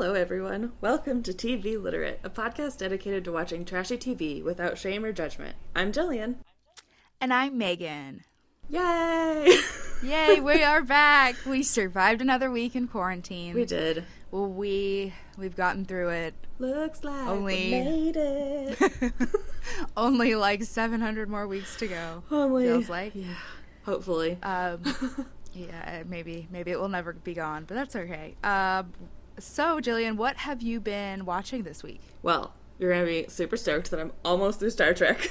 Hello, everyone. Welcome to TV Literate, a podcast dedicated to watching trashy TV without shame or judgment. I'm Jillian. And I'm Megan. Yay! Yay, we are back. We survived another week in quarantine. we did. Well, we we've gotten through it. Looks like Only- we made it. Only like 700 more weeks to go. Only Feels like. yeah. Hopefully. Um, yeah, maybe maybe it will never be gone, but that's okay. Um, so, Jillian, what have you been watching this week? well, you're gonna be super stoked that I'm almost through Star Trek.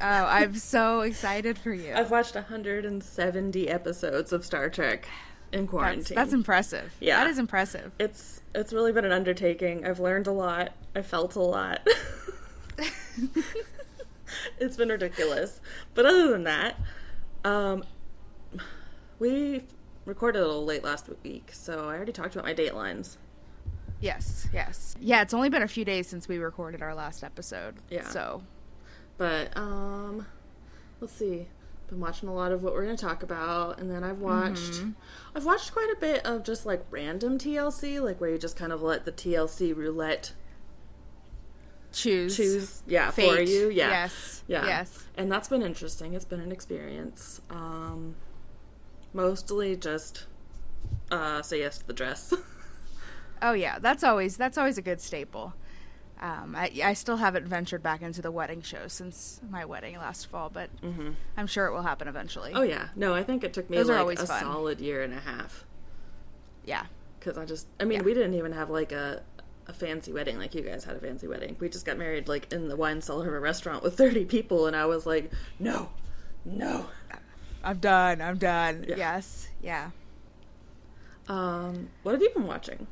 Oh, I'm so excited for you. I've watched 170 episodes of Star Trek in That's, quarantine. that's impressive. Yeah. That is impressive. it's it's really been an undertaking. I've learned a lot. I felt a lot. it's been ridiculous. But other than that, um, we recorded a little late last week, so I already talked about my datelines. Yes, yes. Yeah, it's only been a few days since we recorded our last episode. Yeah. So, But um, let's see. Been watching a lot of what we're going to talk about, and then I've watched I've watched quite a bit of just like random TLC, like where you just kind of let the TLC roulette choose. choose yeah for you yeah Yes. yeah Yes. and that's been interesting it's been an experience um mostly just uh say yes to the dress Oh yeah, that's always that's always a good staple. Um, I I still haven't ventured back into the wedding show since my wedding last fall, but I'm sure it will happen eventually. oh yeah no i think it took me Those like a fun. solid year and a half yeah. because i just i mean Yeah. we didn't even have like a a fancy wedding like you guys had a fancy wedding we just got married like in the wine cellar of a restaurant with 30 people and i was like no no I'm done. I'm done. Yeah. Yes. Yeah. um what have you been watching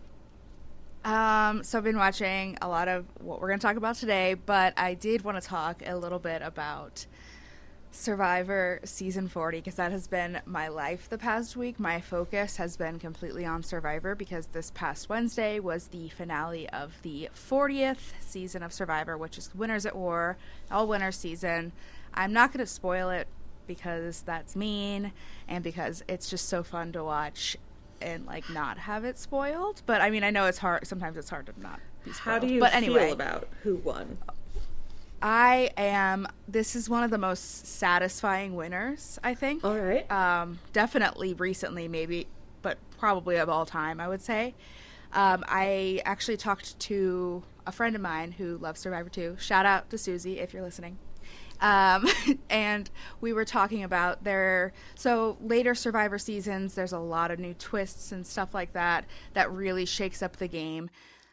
Um, so I've been watching a lot of what we're going to talk about today, but I did want to talk a little bit about Survivor season 40 because that has been my life the past week. My focus has been completely on Survivor because this past Wednesday was the finale of the 40th season of Survivor, which is Winners at War, all winners season. I'm not going to spoil it because that's mean and because it's just so fun to watch and like not have it spoiled. But I mean, I know it's hard. Sometimes it's hard to not be spoiled. how do you but anyway, feel about who won I am. This is one of the most satisfying winners. I think. all right Um, definitely recently, maybe, but probably of all time, I would say. Um, I actually talked to a friend of mine who loves Survivor too. Shout out to Susie if you're listening. Um, and we were talking about their so later Survivor seasons. There's a lot of new twists and stuff like that that really shakes up the game,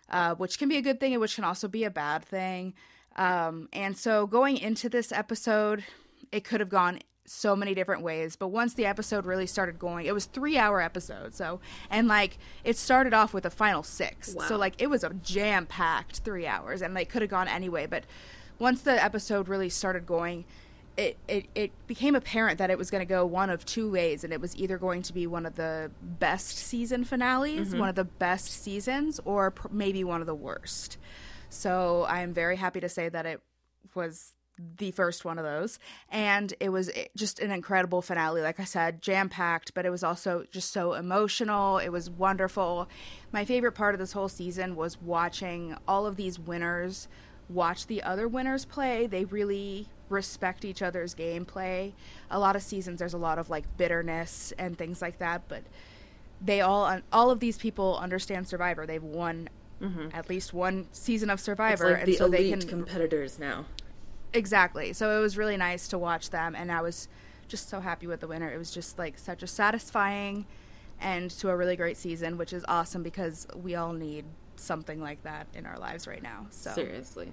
uh, which can be a good thing and which can also be a bad thing. Um, and so going into this episode, it could have gone so many different ways but once the episode really started going it was three hour episode so and like it started off with a final six Wow. so like it was a jam packed three hours and they could have gone anyway but once the episode really started going it, it, it became apparent that it was going to go one of two ways and it was either going to be one of the best season finales one of the best seasons or pr- maybe one of the worst. So i am very happy to say that it was the first one of those and it was eh, just an incredible finale like i said jam packed but it was also just so emotional it was wonderful. My favorite part of this whole season was watching all of these winners watch the other winners play they really respect each other's gameplay a lot of seasons there's a lot of like bitterness and things like that but they all all of these people understand survivor they've won mm-hmm. at least one season of survivor like and the so they can competitors now Exactly. So it was really nice to watch them, and I was just so happy with the winner. It was just like such a satisfying end to a really great season, which is awesome because we all need something like that in our lives right now. So, seriously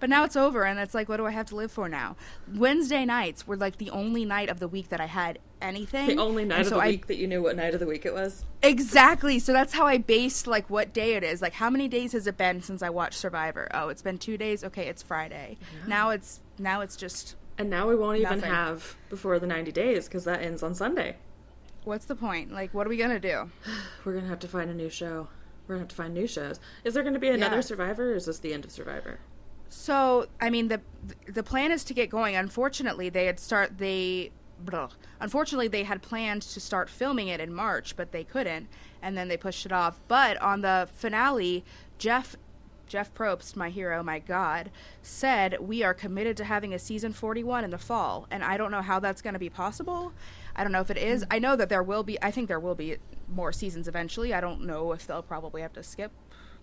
but now it's over, and it's like, what do I have to live for now? Wednesday nights were like the only night of the week that I had anything. the only night And of so the I- week that you knew what night of the week it was Exactly. So that's how I based like what day it is. Like how many days has it been since I watched Survivor? Oh, it's been 2 days. Okay, it's Friday. Now it's now it's just And now we won't even have before the 90 days because that ends on Sunday. what's the point? Like what are we going to do? We're going to have to find a new show. We're going to have to find new shows. Is there going to be another Yeah. Survivor or is this the end of Survivor? So, I mean, the the plan is to get going. Unfortunately, they had start they blah. unfortunately they had planned to start filming it in March, but they couldn't, and then they pushed it off. But on the finale, Jeff Jeff Probst, my hero, my god, said we are committed to having a season 41 in the fall, and I don't know how that's going to be possible. I don't know if it is. Mm. I know that there will be. I think there will be more seasons eventually. I don't know if they'll probably have to skip,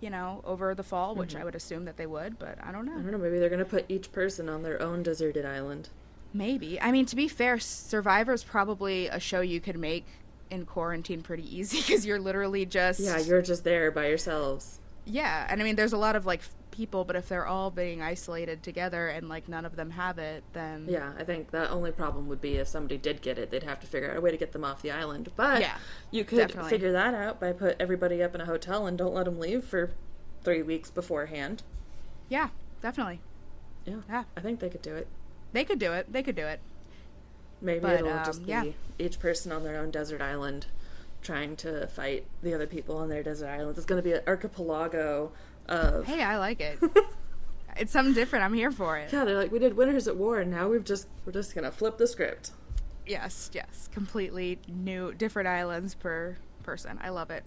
you know, over the fall, which Mm-hmm. I would assume that they would, but I don't know. I don't know. Maybe they're gonna put each person on their own deserted island. Maybe. I mean, to be fair, Survivor's probably a show you could make in quarantine pretty easy because you're literally just Yeah, you're just there by yourselves. yeah. And I mean, there's a lot of like people, but if they're all being isolated together and like none of them have it, then Yeah, I think the only problem would be if somebody did get it, they'd have to figure out a way to get them off the island. But Yeah, you could definitely. figure that out by put everybody up in a hotel and don't let them leave for three weeks beforehand. yeah, definitely, Yeah, yeah. I think they could do it. They could do it. They could do it. Maybe But, it'll um, just be yeah. each person on their own desert island trying to fight the other people on their desert island. It's going to be an archipelago of. Hey, I like it. it's something different. I'm here for it. Yeah, they're like, we did Winners at War, and now we've just we're just gonna flip the script. Yes, yes. Completely new, different islands per person. I love it.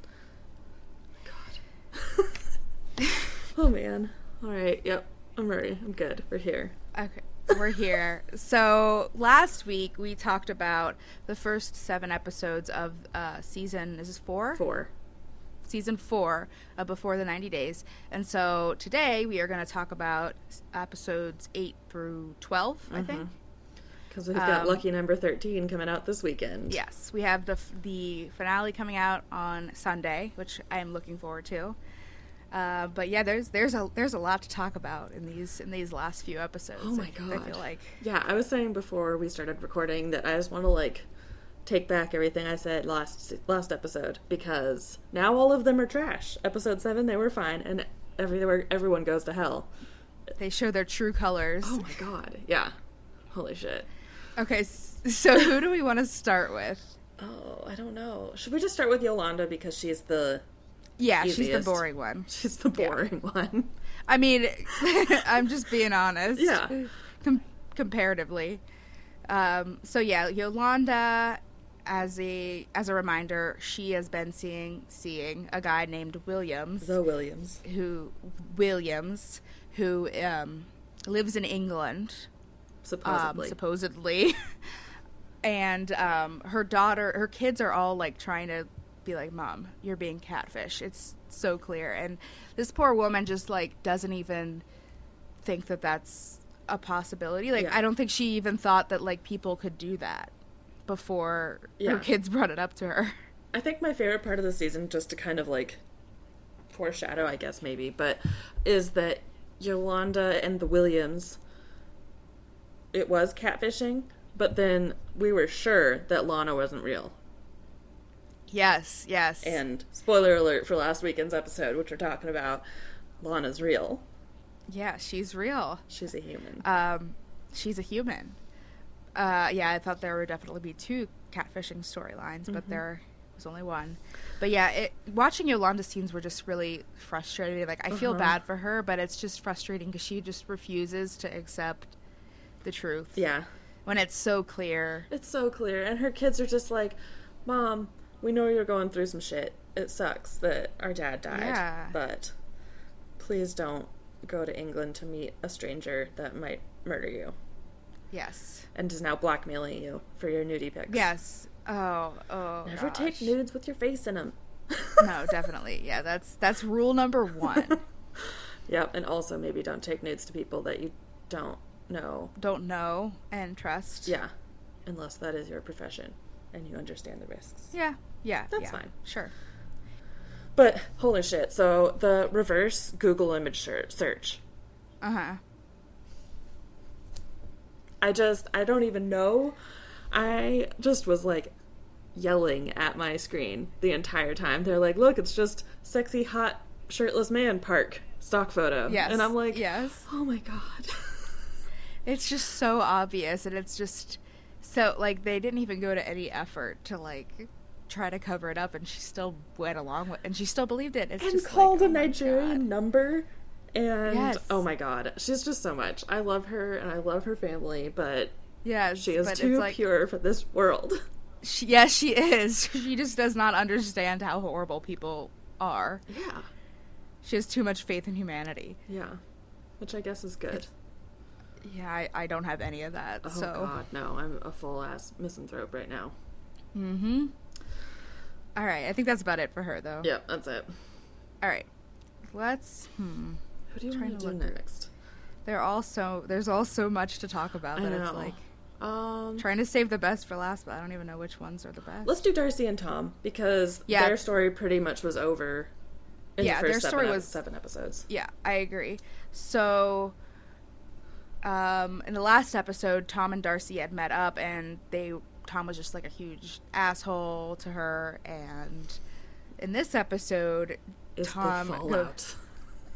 God. Oh man. All right. Yep. I'm ready. I'm good. We're here. Okay, we're here. so last week we talked about the first seven episodes of uh, season. Is this four? Four. Season four of Before the Ninety Days, and so today we are going to talk about episodes eight through 12 I think. Because we've got Um, lucky number 13 coming out this weekend. Yes, we have the f- the finale coming out on Sunday, which I am looking forward to. Uh, but yeah, there's there's a there's a lot to talk about in these in these last few episodes. Oh my I- god. I feel like Yeah, I was saying before we started recording that I just want to like take back everything I said last last episode because now all of them are trash. Episode 7 they were fine and everywhere everyone goes to hell. they show their true colors. Oh my god. Yeah. Holy shit. Okay, so who do we want to start with? Oh, I don't know. Should we just start with Yolanda because she's the Yeah, she's the boring one. she's the boring one. I mean, I'm just being honest. Yeah. Com- comparatively. Um, so yeah, Yolanda, as a as a reminder, she has been seeing seeing a guy named Williams, Zoe Williams. who Williams, who um, lives in England, Supposedly. um, supposedly. and um, her daughter, her kids are all like trying to be like, "Mom, you're being catfish." It's so clear, and this poor woman just like doesn't even think that that's a possibility. Like, Yeah. I don't think she even thought that like people could do that before Yeah. her kids brought it up to her. I think my favorite part of the season, just to kind of like foreshadow, I guess maybe, but is that Yolanda and the Williams, it was catfishing, but then we were sure that Lana wasn't real. Yes, yes, And spoiler alert for last weekend's episode, which we're talking about, Lana's real. yeah, she's real. She's a human. um, she's a human. Uh, yeah, I thought there would definitely be two catfishing storylines, but there was only one. But yeah, it, watching Yolanda's scenes were just really frustrating. Like I feel Uh-huh. bad for her, but it's just frustrating because she just refuses to accept the truth yeah. when it's so clear. It's so clear. And her kids are just like, Mom, we know you're going through some shit. It sucks that our dad died. Yeah. But please don't go to England to meet a stranger that might murder you Yes. and is now blackmailing you for your nudie pics. Yes. Oh. Oh. Never take nudes with your face in them. No, definitely. Yeah, that's that's rule number one. Yep. And also maybe don't take nudes to people that you don't know. Don't know and trust. Yeah. Unless that is your profession and you understand the risks. Yeah. Yeah. That's yeah. fine. Sure. But holy shit. So the reverse Google image search. Uh huh. I just, I don't even know. I just was like yelling at my screen the entire time. They're like, look, it's just sexy, hot, shirtless man park stock photo. Yes. And I'm like, yes. oh my God. It's just so obvious, and it's just so like they didn't even go to any effort to like try to cover it up, and she still went along with, and she still believed it. It's and just called like, a oh Nigerian number. And Yes. oh my God. She's just so much. I love her and I love her family, but yeah, She is too like, pure for this world. She, yes, she is. She just does not understand how horrible people are. Yeah. She has too much faith in humanity. Yeah. Which I guess is good. Yeah, I, I don't have any of that. oh so, god, no. I'm a full ass misanthrope right now. mm-hmm. All right, I think that's about it for her, though. Yep, that's it. All right, let's. Hmm. Who do you Trying want to do look next? There are also there's all so much to talk about that it's like Um trying to save the best for last, but I don't even know which ones are the best. Let's do Darcy and Tom because Yeah. their story pretty much was over in Yeah, the their story seven, was- seven episodes. Yeah, I agree. So, um, in the last episode, Tom and Darcy had met up, and they Tom was just like a huge asshole to her, and in this episode, Is Tom the fallout.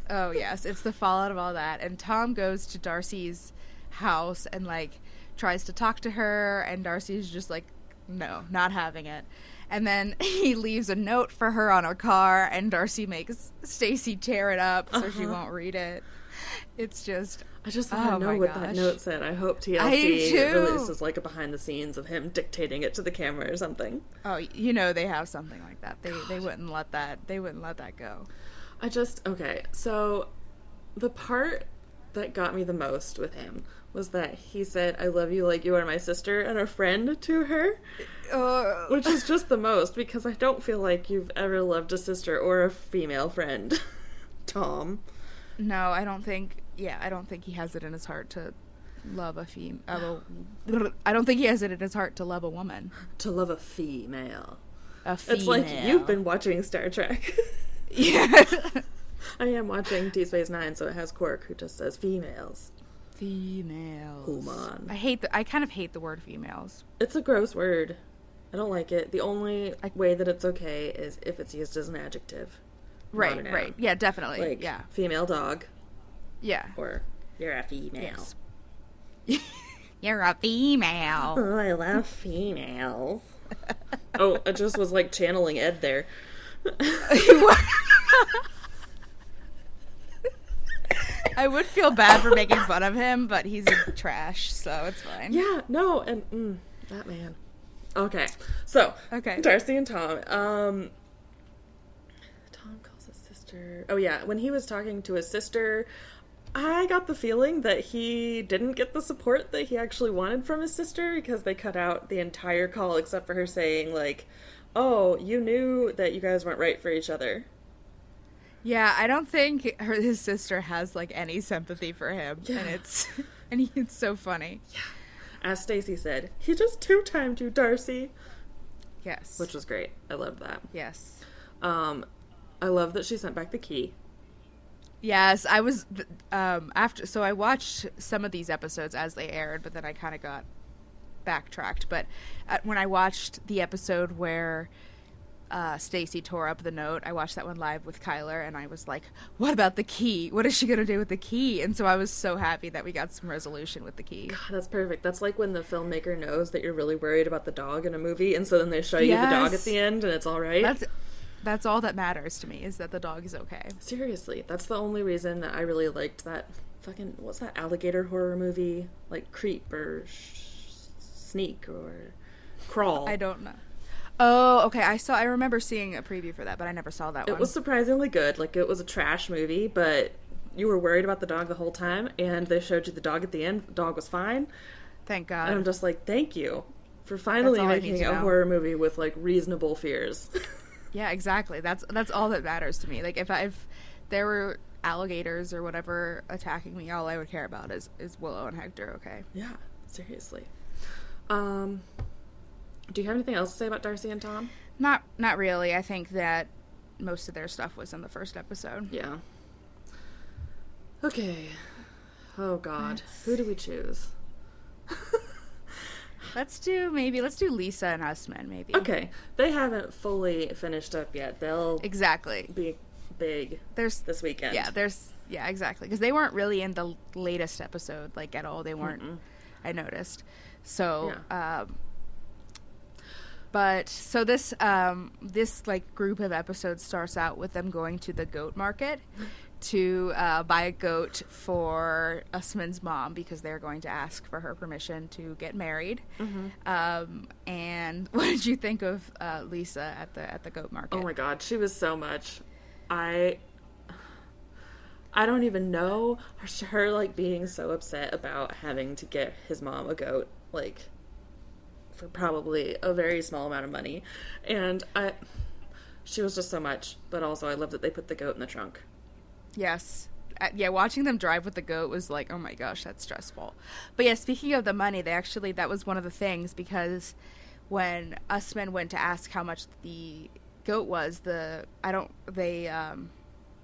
Oh yes, it's the fallout of all that, and Tom goes to Darcy's house and like tries to talk to her, and Darcy's just like, no, not having it. And then he leaves a note for her on her car, and Darcy makes Stacy tear it up so she Uh-huh. won't read it. It's just I just want to Oh know my what that note said. I hope TLC I releases like a behind the scenes of him dictating it to the camera or something. oh, you know they have something like that. They they wouldn't let that they wouldn't let that go. I just okay. So the part that got me the most with him was that he said, "I love you like you are my sister and a friend" to her, Uh, which is just the most because I don't feel like you've ever loved a sister or a female friend, Tom. no, I don't think. Yeah, I don't think he has it in his heart to love a female. I don't think he has it in his heart to love a woman. To love a female. A female. It's like you've been watching Star Trek. Yeah. I am watching Deep Space Nine, so it has Quark who just says females. females. Human. I hate the. I kind of hate the word females. It's a gross word. I don't like it. The only I- way that it's okay is if it's used as an adjective. Right. a noun. Right. Yeah. Definitely. Like yeah. female dog Yeah. or you're a female. Yes. You're a female. Oh, I love females. oh, I just was like channeling Ed there. I would feel bad for making fun of him, but he's a trash, so it's fine. Yeah, no, and mm, that man. Okay, so Okay. Darcy and Tom. Um, Tom calls his sister. Oh yeah, when he was talking to his sister, I got the feeling that he didn't get the support that he actually wanted from his sister because they cut out the entire call except for her saying like, "Oh, you knew that you guys weren't right for each other." Yeah, I don't think her his sister has like any sympathy for him, and it's and he, it's so funny. As Stacy said, he just two-timed you, Darcy, Yes. which was great. I loved that. yes. Um, I love that she sent back the key. Yes, I was um after so I watched some of these episodes as they aired, but then I kind of got backtracked. But when I watched the episode where uh, Stacy tore up the note, I watched that one live with Kyler, and I was like, "What about the key? What is she gonna do with the key?" And so I was so happy that we got some resolution with the key. God, that's perfect. That's like when the filmmaker knows that you're really worried about the dog in a movie, and so then they show you the dog at the end, and it's all right. That's that's all that matters to me is that the dog is okay. Seriously, that's the only reason that I really liked that fucking what's that alligator horror movie like Creep or sh- Sneak or Crawl. I don't know. Oh, okay. I saw. I remember seeing a preview for that, but I never saw that It one. was surprisingly good. Like it was a trash movie, but you were worried about the dog the whole time, and they showed you the dog at the end. The dog was fine, Thank God. and I'm just like, thank you for finally all I need making a horror movie with like reasonable fears. Yeah, exactly. That's that's all that matters to me. Like if I, if there were alligators or whatever attacking me, all I would care about is is Willow and Hector. Okay. Yeah, seriously. Um, do you have anything else to say about Darcy and Tom? Not not really. I think that most of their stuff was in the first episode. Yeah. Okay. Oh God, who do we choose? Let's do maybe let's do Lisa and Usman maybe. Okay, they haven't fully finished up yet. They'll Exactly. be big There's this weekend. yeah, there's yeah, exactly. Because they weren't really in the latest episode like at all. They weren't. Mm-mm. I noticed. So, um, but so this um, this like group of episodes starts out with them going to the goat market to uh, buy a goat for Usman's mom because they're going to ask for her permission to get married. Um, and what did you think of uh, Lisa at the at the goat market? Oh my god, she was so much. I I don't even know her, her like being so upset about having to get his mom a goat like for probably a very small amount of money. And I she was just so much, but also I love that they put the goat in the trunk. Yes. Uh, yeah, watching them drive with the goat was like, oh my gosh, that's stressful. But yeah, speaking of the money, they actually that was one of the things because when Usman went to ask how much the goat was, the I don't they um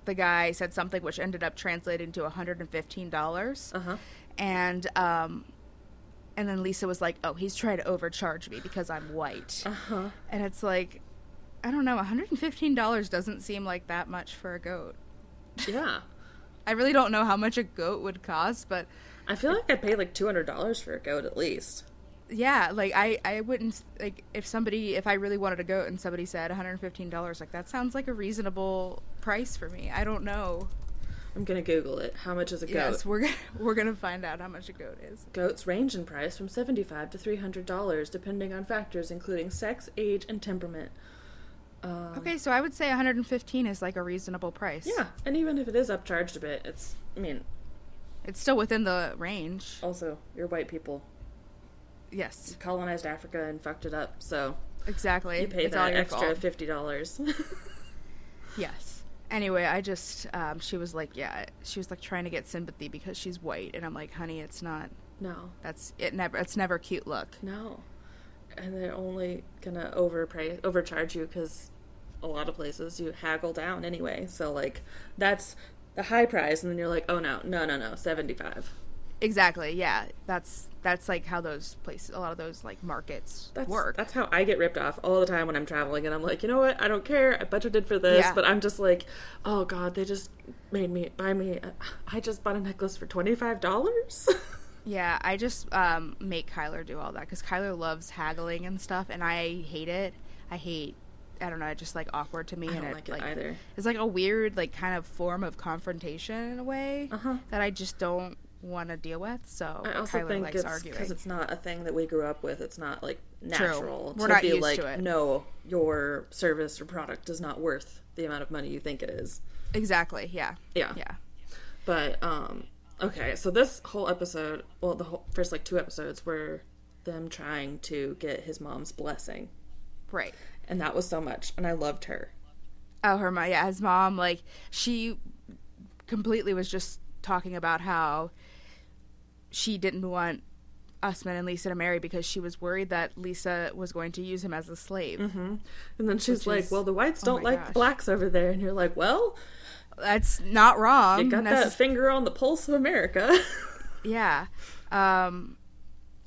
the guy said something which ended up translating to $115. Uh-huh. And um and then Lisa was like, "Oh, he's trying to overcharge me because I'm white." Uh-huh. And it's like I don't know, $115 doesn't seem like that much for a goat. Yeah. I really don't know how much a goat would cost, but I feel like I'd pay like $200 for a goat at least. yeah, like I I wouldn't like if somebody if I really wanted a goat and somebody said $115 like that sounds like a reasonable price for me. I don't know. I'm going to google it. How much is a goat? Yes, we're gonna, we're going to find out how much a goat is. Goats range in price from 75 to $300 depending on factors including sex, age, and temperament. Um, Okay, so I would say 115 is like a reasonable price. Yeah, and even if it is upcharged a bit, it's I mean, It's still within the range. also you're white people Yes, colonized Africa and fucked it up, so exactly. you pay it's that extra fault. fifty dollars. Yes. Anyway, I just um, she was like, yeah, she was like trying to get sympathy because she's white, and I'm like, honey, it's not. no, That's it. Never. It's never a cute look. no, and they're only gonna overpay overcharge you because a lot of places you haggle down anyway. So like that's the high price, and then you're like, oh no, no, no, no, seventy five. Exactly. Yeah. That's that's like how those places, a lot of those like markets That's, work. That's how I get ripped off all the time when I'm traveling, and I'm like, you know what? I don't care. I budgeted for this, Yeah. but I'm just like, oh god, they just made me buy me. I just bought a necklace for twenty five dollars. yeah. I just um, make Kyler do all that because Kyler loves haggling and stuff, and I hate it. I hate. I don't know. It's just like awkward to me, I and don't it like it either. It's like a weird, like kind of form of confrontation in a way Uh-huh. that I just don't want to deal with. So I also Kyler think likes it's because it's not a thing that we grew up with. It's not like True. natural We're to not be used like, to it. no, your service or product is not worth the amount of money you think it is. Exactly. Yeah. Yeah. Yeah. But um okay, so this whole episode, well the whole first like two episodes were them trying to get his mom's blessing. Right. And that was so much and I loved her. Oh, her mom. Yeah, his mom. Like she completely was just talking about how she didn't want Usman and Lisa to marry because she was worried that Lisa was going to use him as a slave. And then she's Which like, is- "Well, the whites oh don't my like gosh. the blacks over there." And you're like, "Well, That's not wrong. you got necess- that finger on the pulse of America." Yeah. Um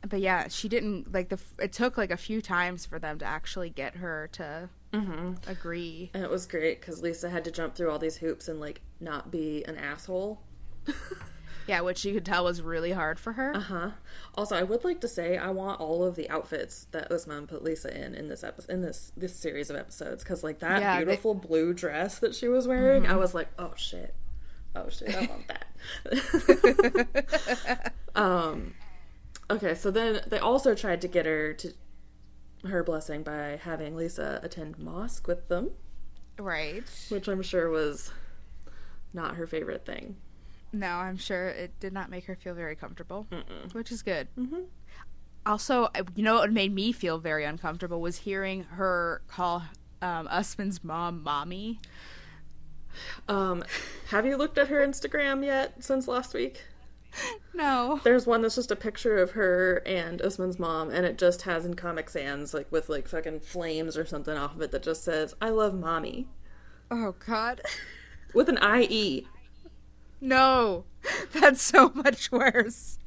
but yeah, she didn't like the it took like a few times for them to actually get her to agree. and it was great cuz Lisa had to jump through all these hoops and like not be an asshole. Yeah, which you could tell was really hard for her. Uh-huh. Also, I would like to say I want all of the outfits that Usman put Lisa in in this episode in this this series of episodes cuz like that Yeah, they- beautiful blue dress that she was wearing, I was like, "Oh shit. Oh shit, I want that." um okay, so then they also tried to get her to her blessing by having Lisa attend mosque with them, Right. which I'm sure was not her favorite thing. No, I'm sure it did not make her feel very comfortable, which is good. Mm-hmm. Also, you know what made me feel very uncomfortable was hearing her call um, Usman's mom "mommy." Um have you looked at her Instagram yet since last week? No. There's one that's just a picture of her and Usman's mom, and it just has in Comic Sans, like with like fucking flames or something off of it that just says, I love mommy. Oh God. With an IE. No, that's so much worse.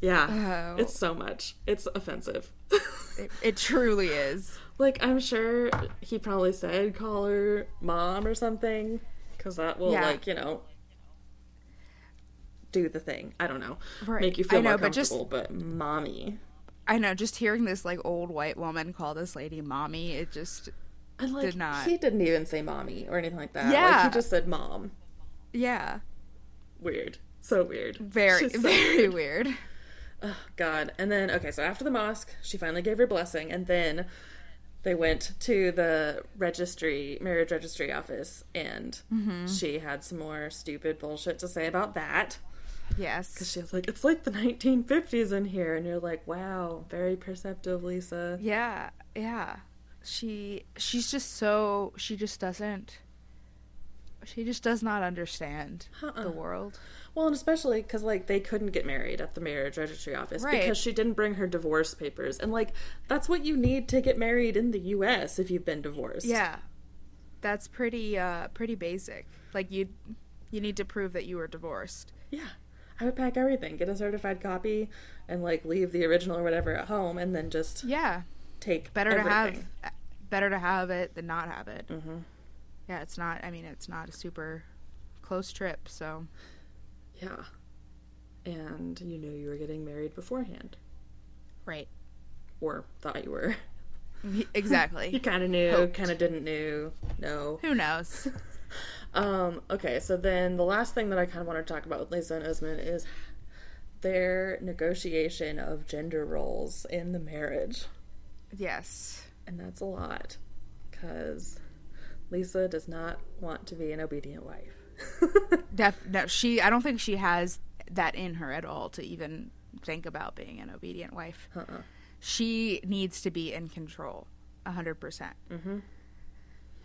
Yeah. Oh. It's so much. It's offensive. It, it truly is. like, I'm sure he probably said, call her mom or something, because that will, Yeah. like, you know, do the thing. I don't know. Right. Make you feel I know, more but just- but mommy. I know. Just hearing this like old white woman call this lady "mommy," it just And like did not. he didn't even say mommy or anything like that. Like Yeah. he just said mom. Yeah. Weird. So weird. Very, so very weird. weird. Oh, God. And then, okay, so after the mosque, she finally gave her blessing, and then they went to the registry, marriage registry office, and Mm-hmm. she had some more stupid bullshit to say about that. Yes. Because She was like, it's like the 1950s in here. And you're like, wow, very perceptive, Lisa. Yeah, yeah. She she's just so she just doesn't she just does not understand Uh-uh. the world. Well, and especially because, like, they couldn't get married at the marriage registry office Right. because she didn't bring her divorce papers. And, like, that's what you need to get married in the U.S. if you've been divorced. Yeah. That's pretty uh pretty basic. Like you you need to prove that you were divorced. Yeah. I would pack everything, get a certified copy, and, like, leave the original or whatever at home, and then just Yeah. take Better to have better to have it than not have it. hmm Yeah, it's not I mean it's not a super close trip, so Yeah. And you knew you were getting married beforehand, Right. or thought you were. Exactly. you kind of knew, kind of didn't know. No. Who knows? Um, okay, so then the last thing that I kind of want to talk about with Lisa and Usman is their negotiation of gender roles in the marriage. yes. And that's a lot because Lisa does not want to be an obedient wife. Def- no, she. I don't think she has that in her at all to even think about being an obedient wife. uh-uh. She needs to be in control, a hundred percent. Mm-hmm.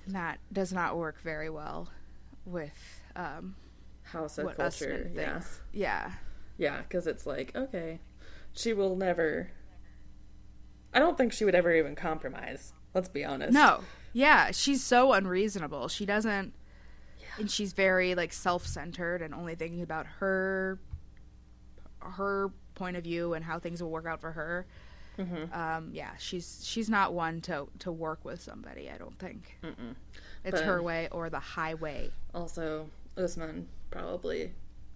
That does not work very well with um, Hausa culture. Yeah. Yeah, Yeah, because it's like, okay, she will never. I don't think she would ever even compromise. Let's be honest. no, yeah, she's so unreasonable. She doesn't, and she's very like self-centered and only thinking about her, her point of view and how things will work out for her. Mm-hmm. um, yeah, she's she's not one to to work with somebody. I don't think Mm-mm. it's But- her way or the highway. Also, Usman probably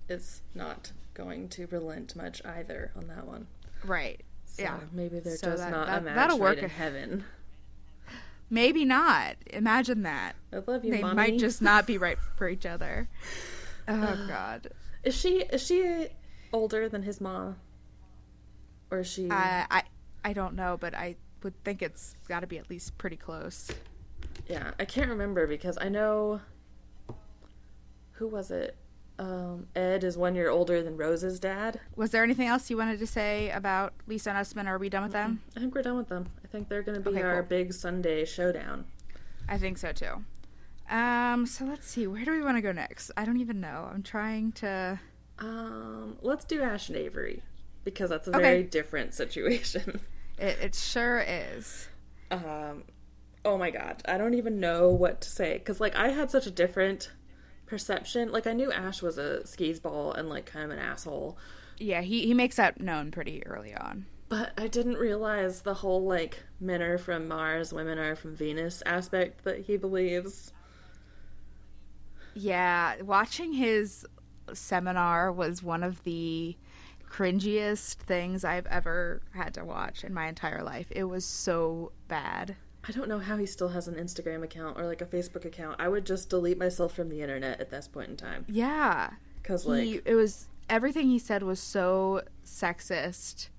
is not going to relent much either on that one. Right? So yeah, maybe they're So just that- not that- a match that'll work. in heaven. Maybe not. Imagine that I love you, they mommy. might just not be right for each other. Oh uh, God, Is she is she older than his mom? Or is she? I I I don't know, but I would think it's got to be at least pretty close. Yeah, I can't remember because I know. Who was it? Um, Ed is one year older than Rose's dad. Was there anything else you wanted to say about Lisa and Usman? Are we done with them? I think we're done with them. I think they're going to be Okay, our cool. big Sunday showdown. I think so too. Um, so let's see. Where do we want to go next? I don't even know. I'm trying to. Um, let's do Ash and Avery because that's a Okay. very different situation. It, it sure is. um, oh my god, I don't even know what to say because like I had such a different perception. Like I knew Ash was a skis ball and like kind of an asshole, Yeah, he, he makes that known pretty early on. but I didn't realize the whole like men are from Mars, women are from Venus aspect that he believes. Yeah, watching his seminar was one of the cringiest things I've ever had to watch in my entire life. It was so bad. I don't know how he still has an Instagram account or like a Facebook account. I would just delete myself from the internet at this point in time Yeah. because like he, it was everything he said was so sexist.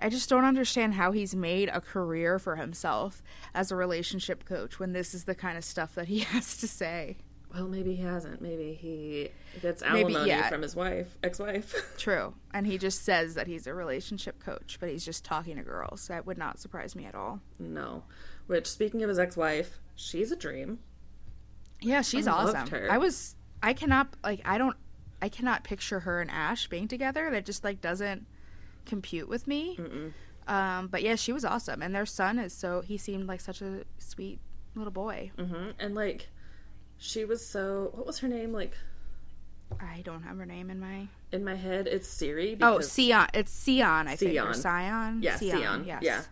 I just don't understand how he's made a career for himself as a relationship coach when this is the kind of stuff that he has to say. Well, maybe he hasn't. Maybe he gets Maybe, alimony yeah. from his wife, ex-wife. True. And he just says that he's a relationship coach, but he's just talking to girls. That would not surprise me at all. no. Which, speaking of his ex-wife, she's a dream. Yeah, she's I loved awesome. her. I was I cannot like I don't I cannot picture her and Ash being together. That just like doesn't compute with me. Mm-mm. Um but yeah, she was awesome and their son is so he seemed like such a sweet little boy. hmm And like, she was so. What was her name? Like I don't have her name in my in my head, it's Siri. Oh, Sion. It's Sion, I think. Or Sion. Sion. Yeah, Sion. Sion. Yes. Yeah,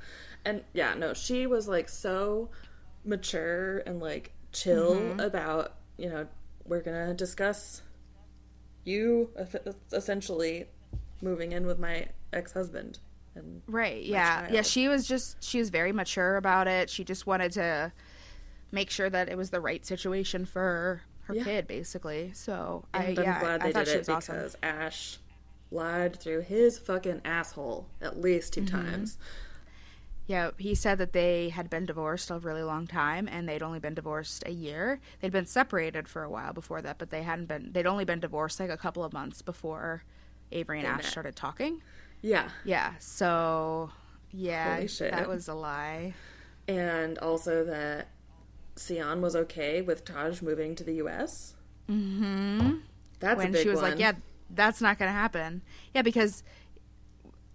and yeah, no, she was like so mature and like chill Mm-hmm. about you know we're gonna discuss you essentially moving in with my ex-husband and Right. Yeah. Yeah. She was just she was very mature about it. She just wanted to make sure that it was the right situation for her Yeah. kid, basically. So And I, I'm yeah, glad I they thought did she it was awesome. because Ash lied through his fucking asshole at least 2 Mm-hmm. times. Yeah, he said that they had been divorced a really long time and they'd only been divorced a year. They'd been separated for a while before that, but they hadn't been they'd only been divorced like a couple of months before Avery and Ash met. started talking. Yeah. Yeah, so yeah, that was a lie. And also that Sion was okay with Taj moving to the US. Mhm. That's when a big she was one. like, "Yeah, that's not going to happen." Yeah, because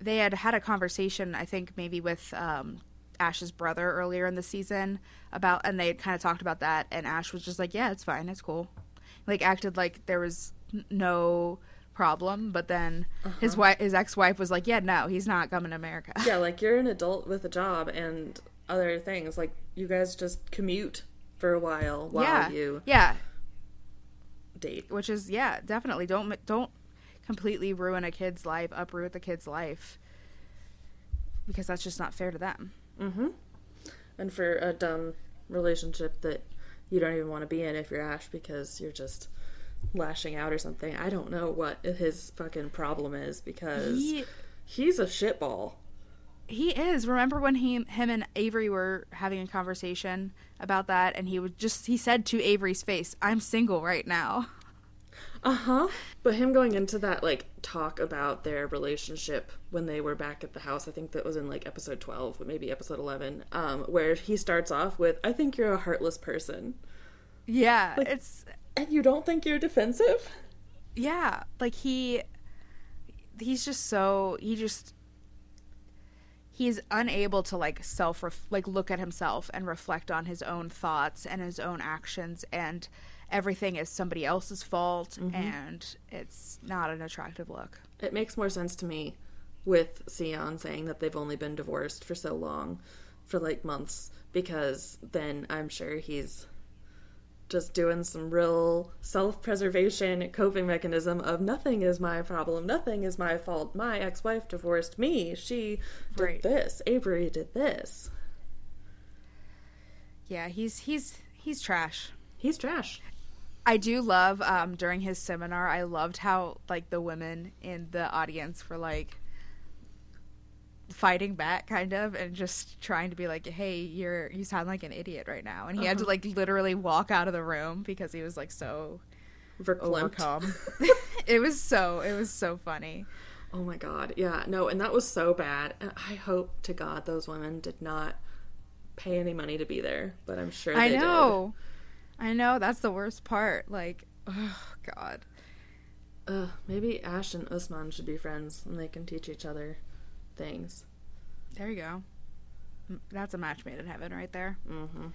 they had had a conversation, I think maybe with um, Ash's brother earlier in the season about, and they had kind of talked about that, and Ash was just like, "Yeah, it's fine, it's cool," like acted like there was no problem, but then his wife, his ex-wife, was like, "Yeah, no, he's not coming to America." Yeah, like you're an adult with a job and other things. Like you guys just commute for a while while yeah, you yeah, date. which is yeah, definitely don't don't completely ruin a kid's life, uproot the kid's life, because that's just not fair to them. Mm-hmm. And for a dumb relationship that you don't even want to be in if you're Ash because you're just lashing out or something. I don't know what his fucking problem is because He he's a shitball. he is. Remember when he him and Avery were having a conversation about that, and he would just he said to Avery's face, "I'm single right now." Uh huh. But him going into that like talk about their relationship when they were back at the house, I think that was in like episode twelve, but maybe episode eleven, um, where he starts off with, "I think you're a heartless person," Yeah, Like- it's and you don't think you're defensive. yeah, like he he's just so he just he's unable to like self like look at himself and reflect on his own thoughts and his own actions and everything is somebody else's fault mm-hmm. and it's not an attractive look. It makes more sense to me with Sion saying that they've only been divorced for so long, for like months, because then I'm sure he's just doing some real self preservation coping mechanism of nothing is my problem, nothing is my fault. My ex wife divorced me. She did Right. this. Avery did this. Yeah, he's he's he's trash. He's trash. I do love um during his seminar I loved how like the women in the audience were like fighting back kind of and just trying to be like hey you're you sound like an idiot right now. And he had to like literally walk out of the room because he was like so Verklempt. overcome. It was so it was so funny. Oh my god. Yeah, no, and that was so bad. And I hope to God those women did not pay any money to be there, but I'm sure I they know I know that's the worst part like oh god. Uh, maybe Ash and Usman should be friends and they can teach each other things. there you go that's a match made in heaven right there Mm-hmm.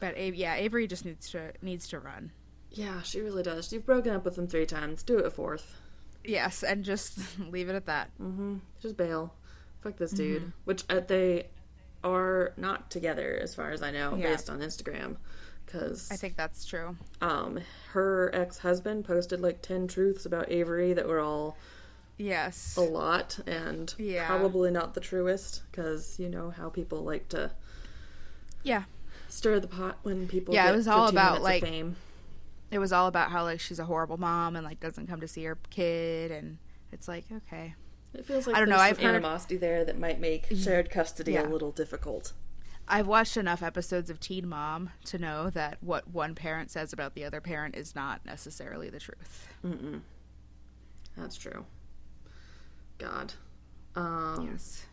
but A- yeah Avery just needs to needs to run Yeah, she really does. You've broken up with him three times. Do it a fourth. Yes, and just leave it at that. Mm-hmm. Just bail. Fuck this dude. Mm-hmm. Which uh, they are not together, as far as I know, Yeah. based on Instagram. Because I think that's true. um, her ex husband posted like 10 truths about Avery that were all Yes. a lot and Yeah. probably not the truest because you know how people like to Yeah. stir the pot when people Yeah, it was all about, like, fame. It was all about how like she's a horrible mom and like doesn't come to see her kid and it's like, okay. It feels like I don't know, I've some heard- animosity there that might make shared custody Yeah. a little difficult. I've watched enough episodes of Teen Mom to know that what one parent says about the other parent is not necessarily the truth. Mm-mm. That's true. God. Um, Yes.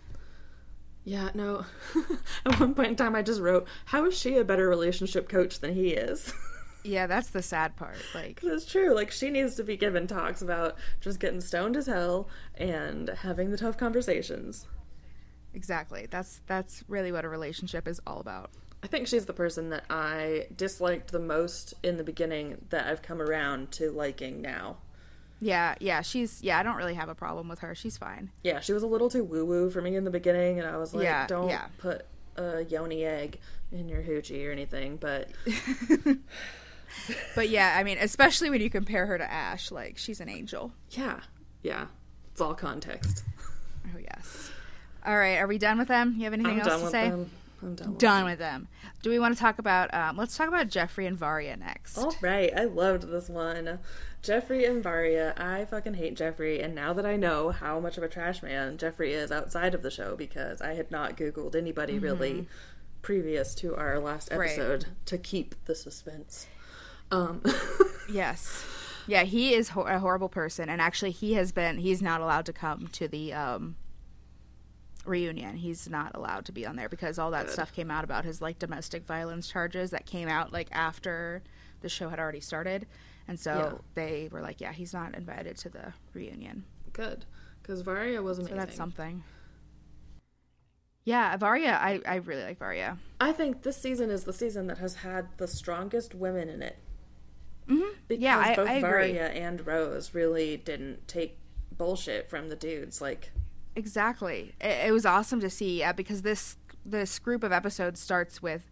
Yeah, no. At one point in time, I just wrote, "How is she a better relationship coach than he is?" Yeah, that's the sad part. Like, it's true. Like she needs to be given talks about just getting stoned as hell and having the tough conversations. Exactly. That's that's really what a relationship is all about. I think she's the person that I disliked the most in the beginning that I've come around to liking now. Yeah, yeah, she's yeah, I don't really have a problem with her. She's fine. Yeah, she was a little too woo woo for me in the beginning, and I was like, Yeah, don't yeah. put a yoni egg in your hoochie or anything. But But yeah, I mean, especially when you compare her to Ash, like she's an angel. yeah, yeah, it's all context. Oh yes. All right, are we done with them? You have anything I'm else to say? them. I'm done. With Done with them. Do we want to talk about? Um, let's talk about Jeffrey and Varya next. All right, I loved this one. Jeffrey and Varya. I fucking hate Jeffrey, and now that I know how much of a trash man Jeffrey is outside of the show, because I had not Googled anybody really previous to our last Right. episode to keep the suspense. Um, Yes. Yeah, he is ho- a horrible person, and actually, he has been. He's not allowed to come to the um, reunion. He's not allowed to be on there because all that Good. stuff came out about his like domestic violence charges that came out like after the show had already started, and so Yeah. they were like, "Yeah, he's not invited to the reunion." good, because Varya was So amazing. that's something. Yeah, Varya, I I really like Varya. I think this season is the season that has had the strongest women in it. Mm-hmm. Because Yeah, I, both I agree. Varya and Rose really didn't take bullshit from the dudes. Like, Exactly. It, it was awesome to see uh, because this this group of episodes starts with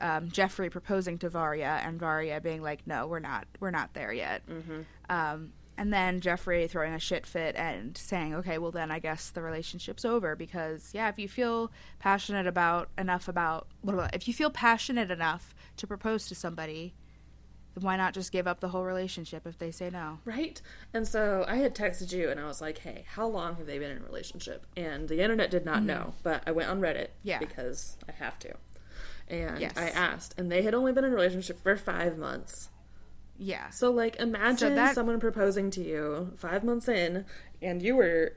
um, Geoffrey proposing to Varya and Varya being like, "No, we're not. We're not there yet." Mm-hmm. Um, and then Geoffrey throwing a shit fit and saying, "Okay, well then I guess the relationship's over because yeah, if you feel passionate about enough about blah, blah, if you feel passionate enough to propose to somebody, why not just give up the whole relationship if they say no?" right? And so I had texted you and I was like, hey, how long have they been in a relationship? And the internet did not know, but I went on Reddit Mm-hmm. Yeah. because I have to. And Yes. I asked, and they had only been in a relationship for five months. Yeah. So, like, imagine that- someone proposing to you five months in, and you were,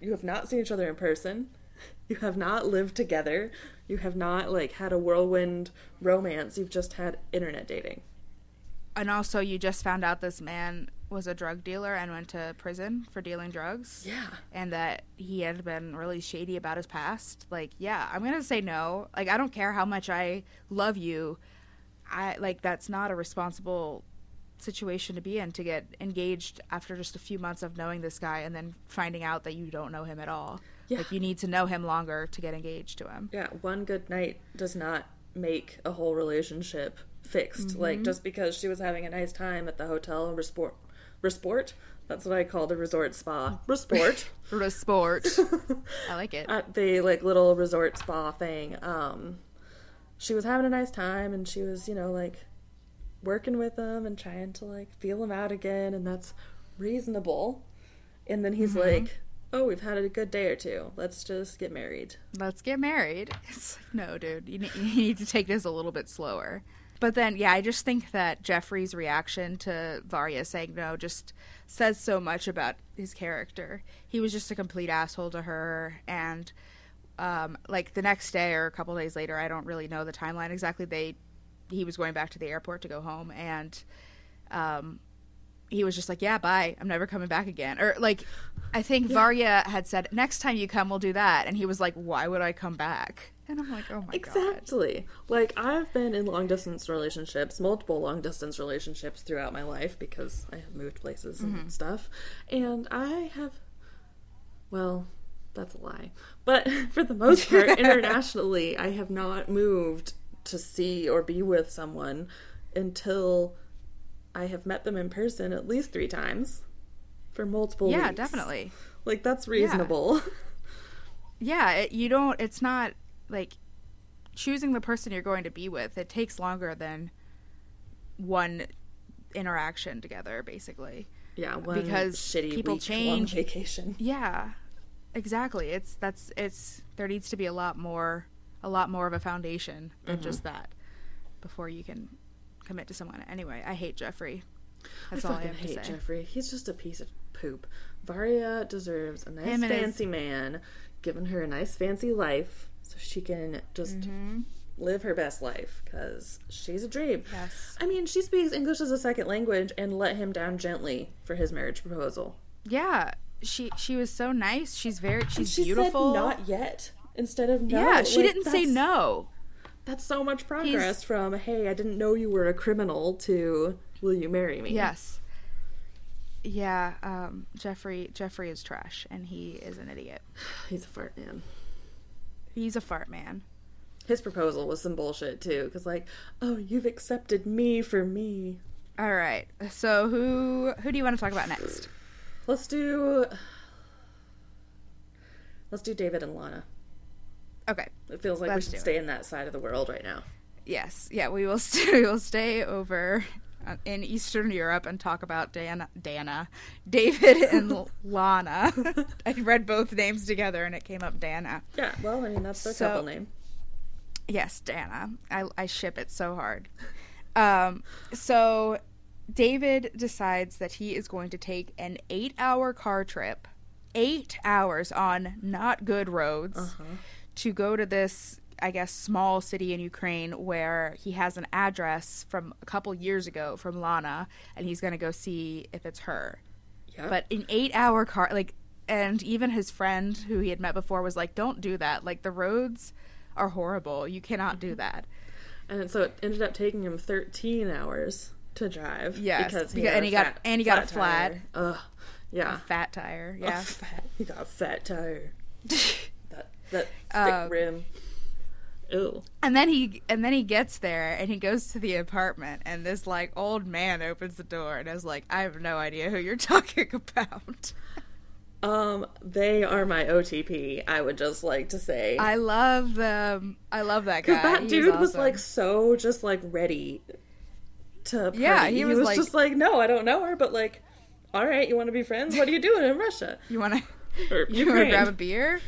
you have not seen each other in person, you have not lived together, you have not like had a whirlwind romance. You've just had internet dating. And also you just found out this man was a drug dealer and went to prison for dealing drugs. Yeah, and that he had been really shady about his past. Like yeah i'm gonna say no. Like i don't care how much i love you. I like that's not a responsible situation to be in to get engaged after just a few months of knowing this guy and then finding out that you don't know him at all. Yeah. like you need to know him longer to get engaged to him. Yeah. One good night does not make a whole relationship fixed. Like just because she was having a nice time at the hotel Resport, Resport. That's what I called a resort spa. Resport. for the sport i like it at the like little resort spa thing um she was having a nice time and she was you know like working with him and trying to like feel him out again and that's reasonable and then he's like oh we've had a good day or two let's just get married let's get married. It's like, no, dude, you need, you need to take this a little bit slower. But then, yeah, I just think that Geoffrey's reaction to Varya saying no just says so much about his character. He was just a complete asshole to her, and um, like the next day or a couple days later, I don't really know the timeline exactly. They he was going back to the airport to go home, and um, he was just like, "Yeah, bye. I'm never coming back again." Or like, I think Varya had said, "Next time you come, we'll do that," and he was like, "Why would I come back?" And I'm like, "Oh my god." exactly like i've been in long distance relationships multiple long distance relationships throughout my life because i have moved places and mm-hmm. stuff and i have well that's a lie but for the most part internationally i have not moved to see or be with someone until i have met them in person at least three times for multiple Yeah, weeks. definitely. like that's reasonable Yeah, it, you don't. It's not like choosing the person you're going to be with. It takes longer than one interaction together, basically. yeah one Because shitty people change. long vacation Yeah, exactly. It's that's it's there needs to be a lot more a lot more of a foundation than just Mm-hmm. that before you can commit to someone. Anyway, I hate Geoffrey. That's I all I fucking have to hate. Geoffrey. He's just a piece of poop. Varya deserves a nice Him and his- fancy man, giving her a nice fancy life so she can just Mm-hmm. live her best life because she's a dream. Yes. I mean, she speaks English as a second language and let him down gently for his marriage proposal. Yeah, she she was so nice. She's very she's She beautiful. said not yet instead of no. yeah, she Like, didn't say no. That's so much progress from hey, I didn't know you were a criminal to will you marry me? Yes. Yeah, um, Geoffrey Geoffrey is trash, and he is an idiot. He's a fart man. He's a fart man. His proposal was some bullshit too, because like, oh, you've accepted me for me. All right, so who who do you want to talk about next? Let's do. Let's do David and Lana. Okay. It feels like Let's we should it. stay in that side of the world right now. Yes. Yeah, we will st- we will stay over in Eastern Europe and talk about Dana, Dana, David and Lana. I read both names together and it came up Dana. Yeah, well, I mean that's their So- couple name. Yes, Dana. I I ship it so hard. Um, so David decides that he is going to take an eight-hour car trip, eight hours on not good roads, Uh-huh. to go to this, I guess, small city in Ukraine where he has an address from a couple years ago from Lana, and he's going to go see if it's her. Yeah. But an eight-hour car, like, and even his friend who he had met before was like, "Don't do that. Like the roads." Are horrible. You cannot do that. and so it ended up taking him 13 hours to drive. Yes, because he because- and a he got- fat- and he got a tire. Ugh. Yeah. Fat tire. A Yeah. fat, he got a fat tire. That that thick Um, rim. Ew. And then he and then he gets there and he goes to the apartment and this like old man opens the door and is like, I have no idea who you're talking about. Um, they are my OTP. I would just like to say I love them. I love that guy. because that He's dude was like so just like ready to party. Yeah, he he, was was, like- just like, no, I don't know her, but like, all right, you want to be friends? What are you doing in Russia You wanna you wanna grab a beer?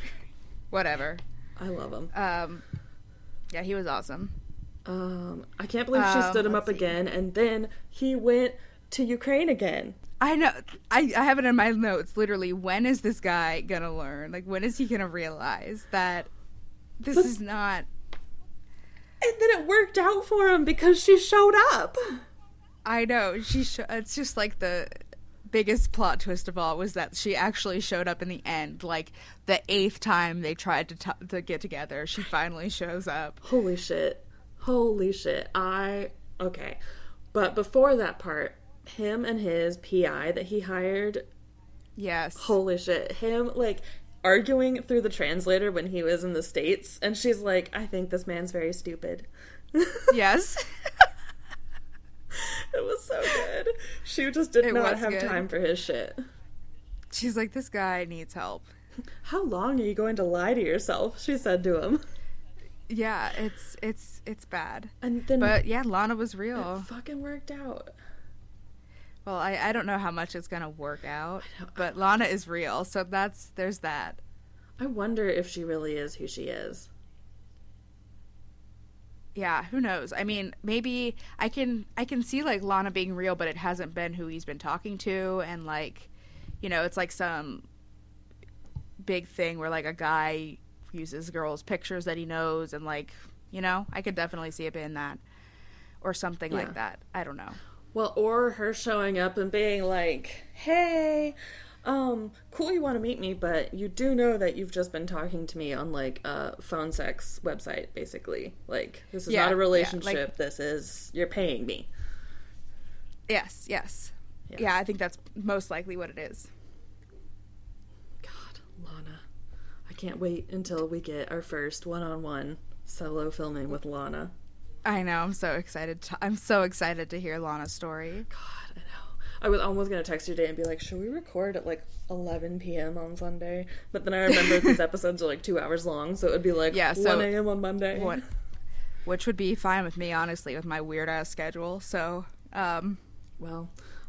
Whatever. I love him. Um yeah, he was awesome. Um, I can't believe she Um, stood him up see. again, and then he went to Ukraine again. I know. I, I have it in my notes. Literally, when is this guy gonna learn? Like, when is he gonna realize that this But- is not? And then it worked out for him because she showed up. I know. She. Sh- it's just like the biggest plot twist of all was that she actually showed up in the end. Like the eighth time they tried to t- to get together, she finally shows up. Holy shit. Holy shit. I okay. But before that part, him and his PI that he hired, Yes. holy shit. Him like arguing through the translator when he was in the States and she's like, I think this man's very stupid. yes. It was so good. She just did It not have good. time for his shit. She's like, this guy needs help. How long are you going to lie to yourself? She said to him. Yeah, it's it's it's bad. And then But yeah, Lana was real. it fucking worked out. Well, I, I don't know how much it's gonna work out, but Lana is real, so that's there's that. I wonder if she really is who she is. Yeah, who knows? I mean, maybe I can I can see like Lana being real, but it hasn't been who he's been talking to, and like, you know, it's like some big thing where like a guy uses girls' pictures that he knows, and like, you know, I could definitely see it being that, or something Yeah. like that. I don't know. Well, or her showing up and being like, "Hey, um, cool you want to meet me, but you do know that you've just been talking to me on like a phone sex website basically. Like this is Yeah, not a relationship. like- this is you're paying me." Yes, yes, Yeah. yeah. I think that's most likely what it is. God, Lana. I can't wait until we get our first one-on-one solo filming with Lana. I know. I'm so excited. To, I'm so excited to hear Lana's story. God, I was almost gonna text you today and be like, "Should we record at like 11 p.m. on Sunday?" But then I remembered these episodes are like two hours long, so it would be like Yeah, so- 1 a.m. on Monday. What? Which would be fine with me, honestly, with my weird ass schedule. So, um, Well,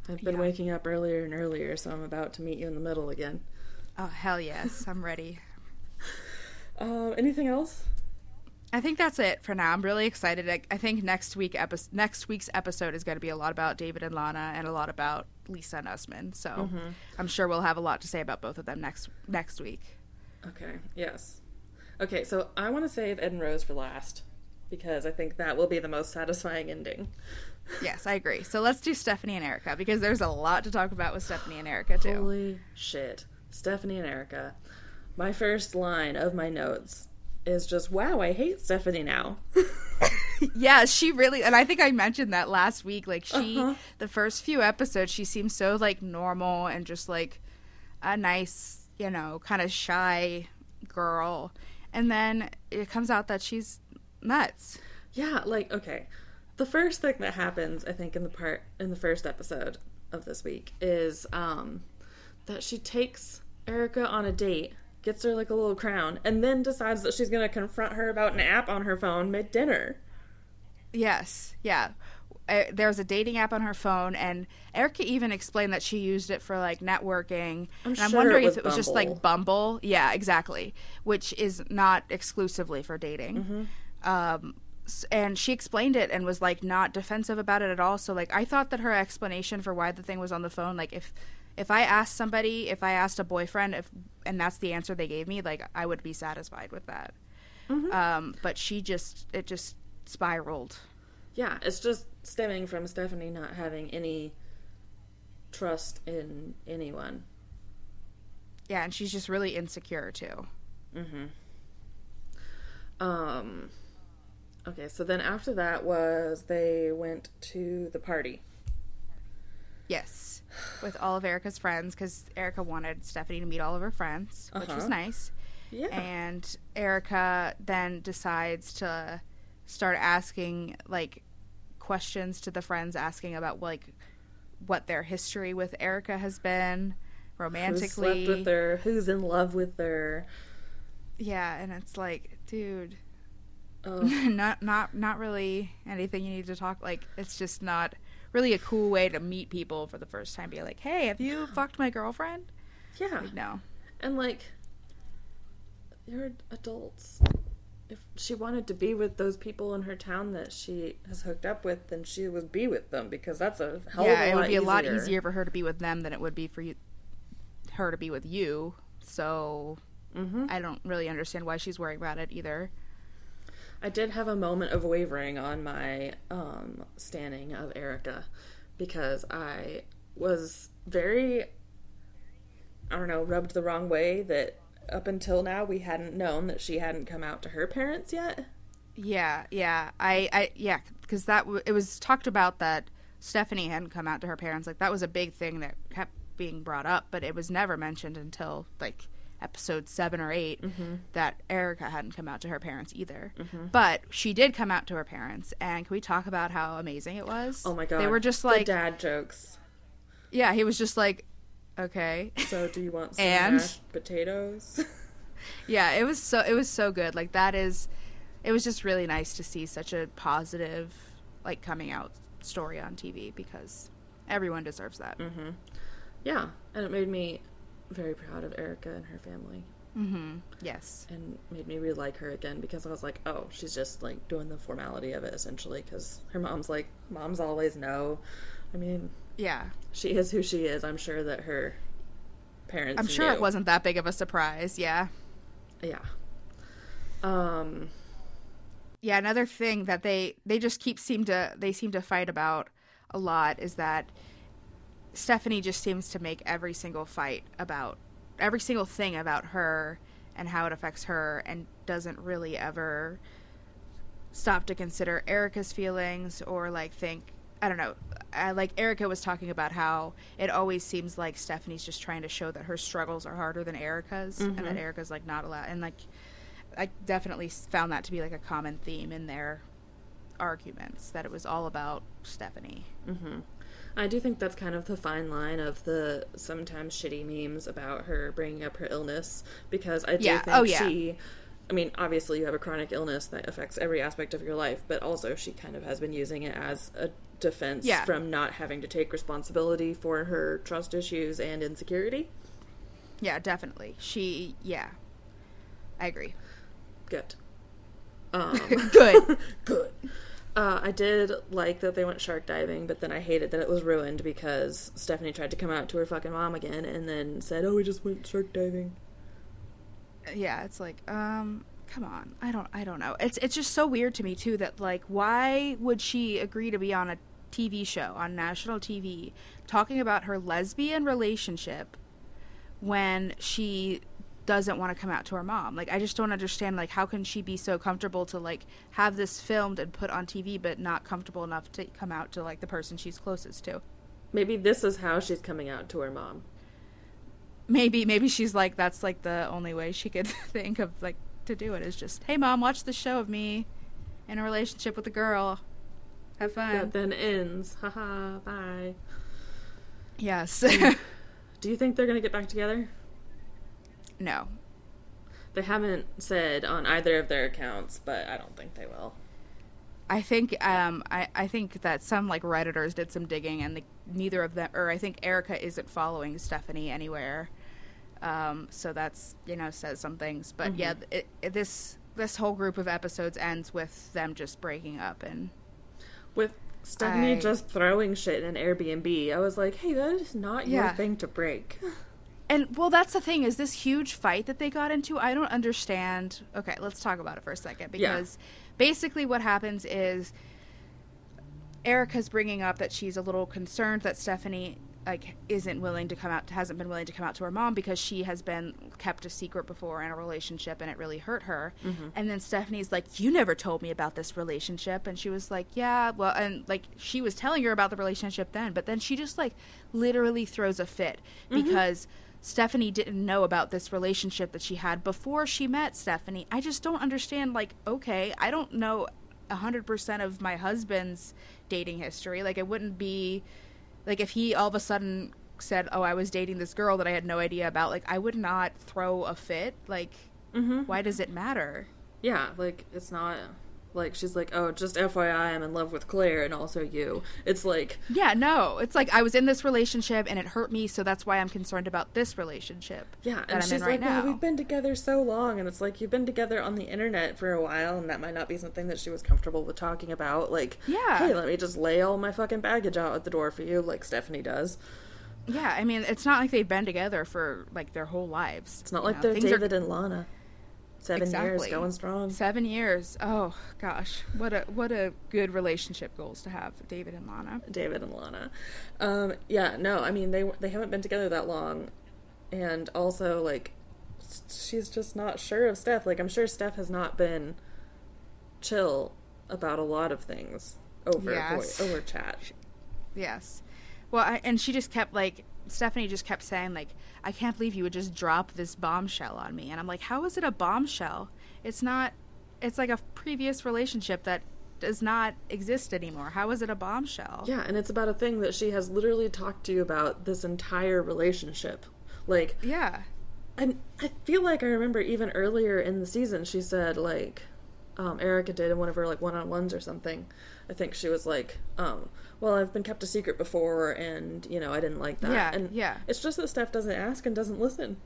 I've been Yeah. waking up earlier and earlier, so I'm about to meet you in the middle again. oh hell yes, I'm ready. Um, anything else? I think that's it for now. I'm really excited. I, I think next week epi- next week's episode is going to be a lot about David and Lana and a lot about Lisa and Usman. So Mm-hmm. I'm sure we'll have a lot to say about both of them next next week. Okay. Yes. Okay, so I want to save Ed and Rose for last because I think that will be the most satisfying ending. Yes, I agree. So let's do Stephanie and Erica because there's a lot to talk about with Stephanie and Erica too. Holy shit. Stephanie and Erica. My first line of my notes is just, wow, I hate Stephanie now. yeah, she really, and I think I mentioned that last week. Like she, Uh-huh. the first few episodes, she seems so like normal and just like a nice, you know, kind of shy girl, and then it comes out that she's nuts. yeah, like, okay. The first thing that happens, I think, in the part, in the first episode of this week is um, that she takes Erica on a date gets her like a little crown, and then decides that she's gonna confront her about an app on her phone mid dinner. Yes, yeah. Uh, There's a dating app on her phone, and Erica even explained that she used it for like networking. I'm and I'm sure wondering it if it was just like Bumble. Yeah, exactly. Which is not exclusively for dating. Mm-hmm. Um, and she explained it and was like not defensive about it at all. So like I thought that her explanation for why the thing was on the phone, like if if I asked somebody, if I asked a boyfriend, if and that's the answer they gave me, like I would be satisfied with that. Mm-hmm. Um, but she just it just spiraled. Yeah, it's just stemming from Stephanie not having any trust in anyone. Yeah, and she's just really insecure too. Um okay, so then after that was they went to the party. Yes, with all of Erica's friends because Erica wanted Stephanie to meet all of her friends, which was Uh-huh. nice. Yeah. And Erica then decides to start asking like questions to the friends, asking about like what their history with Erica has been Who romantically. slept with her, who's in love with her. Yeah, and it's like, dude, Oh, not not not really anything you need to talk like it's just not really a cool way to meet people for the first time be like hey have you fucked my girlfriend yeah. like, no And like you're adults. If she wanted to be with those people in her town that she has hooked up with, then she would be with them because that's a hell yeah of a it would be a lot easier. easier for her to be with them than it would be for you her to be with you so Mm-hmm. i don't really understand why she's worried about it either I did have a moment of wavering on my um, standing of Erica because I was very, I don't know, rubbed the wrong way that up until now we hadn't known that she hadn't come out to her parents yet. yeah yeah i i yeah because that w- it was talked about that stephanie hadn't come out to her parents like that was a big thing that kept being brought up but it was never mentioned until like episode seven or 8 Mm-hmm. that erica hadn't come out to her parents either but she did come out to her parents and can we talk about how amazing it was Oh my god. they were just The like dad jokes. yeah he was just like okay So do you want some And? mashed potatoes? yeah it was so it was so good like that is it was just really nice to see such a positive like coming out story on tv because everyone deserves that mm-hmm. Yeah, and it made me very proud of Erica and her family. mm-hmm. yes and made me really like her again because I was like, oh, she's just like doing the formality of it essentially because her mom's like, moms always know. I mean, yeah she is who she is. I'm sure that her parents. i'm sure it wasn't that big of a surprise yeah Yeah. Um. yeah another thing that they they just keep seem to they seem to fight about a lot is that stephanie just seems to make every single fight about every single thing about her and how it affects her and doesn't really ever stop to consider erica's feelings or like think i don't know I, like erica was talking about how it always seems like stephanie's just trying to show that her struggles are harder than erica's and that erica's like not allowed and like I definitely found that to be like a common theme in their arguments that it was all about Stephanie. hmm I do think that's kind of the fine line of the sometimes shitty memes about her bringing up her illness because I do Yeah. think Oh, yeah. she. I mean, obviously, you have a chronic illness that affects every aspect of your life, but also she kind of has been using it as a defense Yeah. from not having to take responsibility for her trust issues and insecurity. Yeah, definitely. She yeah. I agree. Good. Um, Good. good. Uh, I did like that they went shark diving, but then I hated that it was ruined because Stephanie tried to come out to her fucking mom again and then said, "Oh, we just went shark diving." yeah, it's like um come on. I don't I don't know. It's it's just so weird to me too that like why would she agree to be on a TV show on national TV talking about her lesbian relationship when she doesn't want to come out to her mom. Like I just don't understand like how can she be so comfortable to like have this filmed and put on TV but not comfortable enough to come out to like the person she's closest to. Maybe this is how she's coming out to her mom. Maybe maybe she's like that's like the only way she could think of like to do it is just, "Hey mom, watch the show of me in a relationship with a girl. Have fun." That then ends. Haha, bye. Yes. Do you think they're gonna get back together? No. They haven't said on either of their accounts, but I don't think they will. I think um, I, I think that some like redditors did some digging, and the, neither of them, or I think Erica isn't following Stephanie anywhere. Um, so that's you know says some things, but mm-hmm. yeah, it, it, this this whole group of episodes ends with them just breaking up and with Stephanie I, just throwing shit in an Airbnb. I was like, hey, that is not yeah. your thing to break. And well, that's the thing is this huge fight that they got into. I don't understand. Okay, let's talk about it for a second because yeah. basically what happens is Erica's bringing up that she's a little concerned that Stephanie like isn't willing to come out hasn't been willing to come out to her mom because she has been kept a secret before in a relationship and it really hurt her mm-hmm. and then stephanie's like you never told me about this relationship and she was like yeah well and like she was telling her about the relationship then but then she just like literally throws a fit mm-hmm. because stephanie didn't know about this relationship that she had before she met stephanie i just don't understand like okay i don't know 100% of my husband's dating history like it wouldn't be like if he all of a sudden said, "Oh, I was dating this girl that I had no idea about," like I would not throw a fit. Like, mm-hmm. why does it matter? Yeah, like it's not like she's like, "Oh, just FYI, I'm in love with Claire and also you." It's like, yeah, no, it's like I was in this relationship and it hurt me, so that's why I'm concerned about this relationship. Yeah, and she's right like, now. "Well, we've been together so long," and it's like you've been together on the internet for a while, and that might not be something that she was comfortable with talking about. Like, yeah, hey, let me just lay all my fucking baggage out at the door for you, like Stephanie does. Yeah, I mean, it's not like they've been together for like their whole lives. It's not like know? they're Things David are... and Lana. Seven exactly. years going strong. Seven years. Oh gosh, what a what a good relationship goals to have, David and Lana. David and Lana. Um, yeah, no, I mean they they haven't been together that long, and also like she's just not sure of Steph. Like I'm sure Steph has not been chill about a lot of things over yes. over chat. Yes. Well, I, and she just kept like Stephanie just kept saying like, "I can't believe you would just drop this bombshell on me," and I'm like, "How is it a bombshell? It's not. It's like a previous relationship that does not exist anymore. How is it a bombshell?" Yeah, and it's about a thing that she has literally talked to you about this entire relationship. Like, yeah. And I feel like I remember even earlier in the season, she said like, um, Erika did in one of her like one-on-ones or something. I think she was like, um, well, I've been kept a secret before, and you know, I didn't like that. Yeah, and yeah. It's just that Steph doesn't ask and doesn't listen.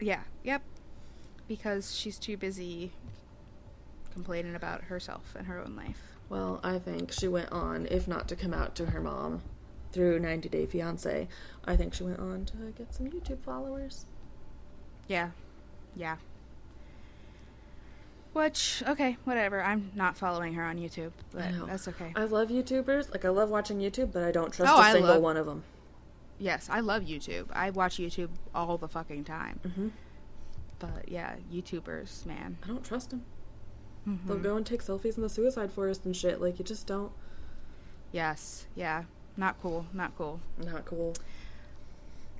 Yeah. Yep. Because she's too busy complaining about herself and her own life. Well, I think she went on, if not to come out to her mom through 90 Day Fiance, I think she went on to get some YouTube followers. Yeah. Yeah. Which okay, whatever. I'm not following her on YouTube, but that's okay. I love YouTubers. Like I love watching YouTube, but I don't trust oh, a single love, one of them. Yes, I love YouTube. I watch YouTube all the fucking time. Mm-hmm. But yeah, YouTubers, man, I don't trust them. Mm-hmm. They'll go and take selfies in the suicide forest and shit. Like you just don't. Yes. Yeah. Not cool. Not cool. Not cool.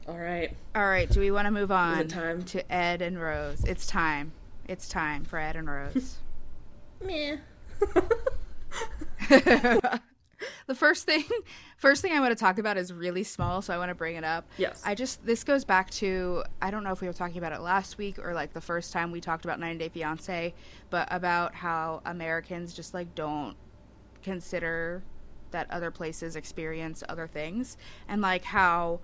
All right. All right. Do we want to move on time? to Ed and Rose? It's time. It's time for Ed and Rose. Meh. the first thing first thing I want to talk about is really small, so I want to bring it up. Yes. I just this goes back to I don't know if we were talking about it last week or like the first time we talked about 90 Day Fiance, but about how Americans just like don't consider that other places experience other things and like how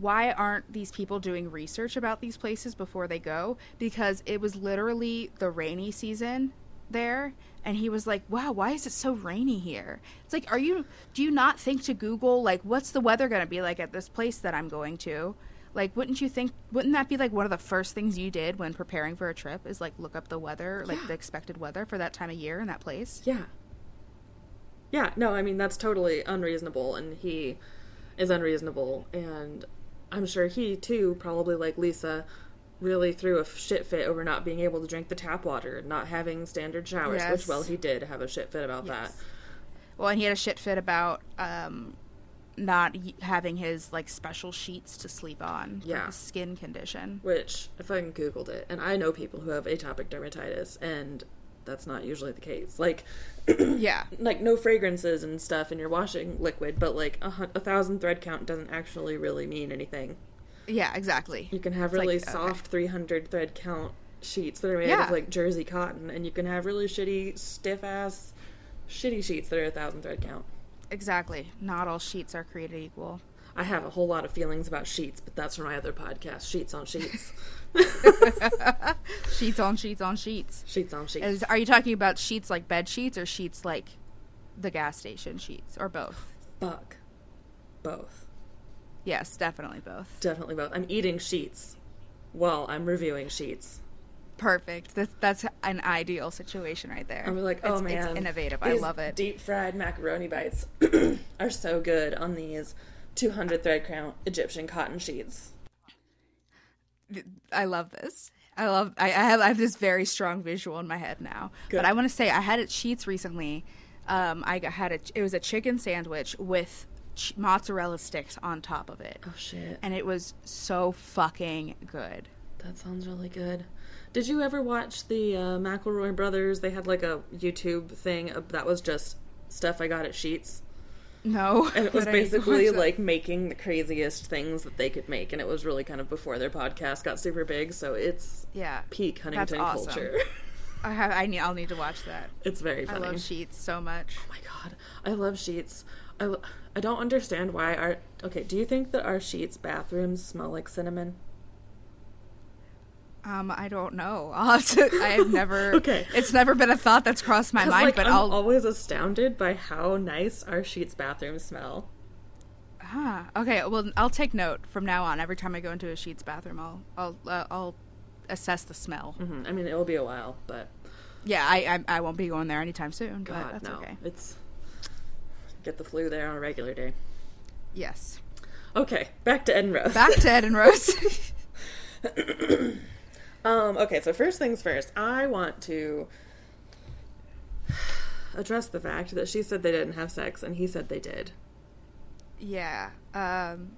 why aren't these people doing research about these places before they go? Because it was literally the rainy season there and he was like, "Wow, why is it so rainy here?" It's like, "Are you do you not think to Google like what's the weather going to be like at this place that I'm going to?" Like, wouldn't you think wouldn't that be like one of the first things you did when preparing for a trip is like look up the weather, like the expected weather for that time of year in that place? Yeah. Yeah, no, I mean that's totally unreasonable and he is unreasonable and I'm sure he too, probably like Lisa, really threw a shit fit over not being able to drink the tap water, not having standard showers, yes. which well he did have a shit fit about yes. that. Well, and he had a shit fit about um, not having his like special sheets to sleep on yeah. skin condition. Which, if I googled it, and I know people who have atopic dermatitis, and that's not usually the case. Like, yeah, like no fragrances and stuff in your washing liquid, but like a, a, thousand thread count doesn't actually really mean anything. Yeah, exactly. You can have really like, soft okay. 300 thread count sheets that are made Yeah. of like jersey cotton, and you can have really shitty, stiff ass, shitty sheets that are a thousand thread count. Exactly. Not all sheets are created equal. I have a whole lot of feelings about sheets, but that's for my other podcast, Sheets on Sheets. sheets on sheets on sheets. sheets on Sheets. Is, are you talking about sheets like bed sheets or Sheetz like the gas station Sheetz or both? Fuck. Both. Yes, definitely both. Definitely both. I'm eating Sheetz while I'm reviewing sheets. Perfect. That's, that's an ideal situation right there. I'm like, oh it's, man, it's innovative. I love it. Deep fried macaroni bites are so good on these 200 thread count Egyptian cotton sheets. I love this. I love. I, I have. I have this very strong visual in my head now. Good. But I want to say I had it Sheetz recently. Um, I had a. It was a chicken sandwich with ch- mozzarella sticks on top of it, Oh shit, and it was so fucking good. that sounds really good. Did you ever watch the uh, McElroy brothers? They had like a YouTube thing that was just stuff I got at Sheetz. No, And it was but I need to basically like making the craziest things that they could make. And it was really kind of before their podcast got super big. So it's yeah. peak Huntington awesome. culture. I have. I need. I'll need to watch that. it's very I funny. love Sheetz so much. Oh my god, I love Sheetz. I, I don't understand why our okay. Do you think that our Sheetz bathrooms smell like cinnamon? Um, I don't know. I'll have to. I have never. Okay. It's never been a thought that's crossed my mind, like, but I'm I'll. always astounded by how nice our Sheetz bathrooms smell. Ah, okay. Well, I'll take note from now on. Every time I go into a Sheetz bathroom, I'll I'll uh, I'll assess the smell. hmm I mean, it will be a while, but Yeah, I, I I won't be going there anytime soon. God, but that's no, okay. it's get the flu there on a regular day. Yes. Okay, back to Ed and Rose. Back to Ed and Rose. Um, okay, so first things first, I want to address the fact that she said they didn't have sex and he said they did. yeah. Um.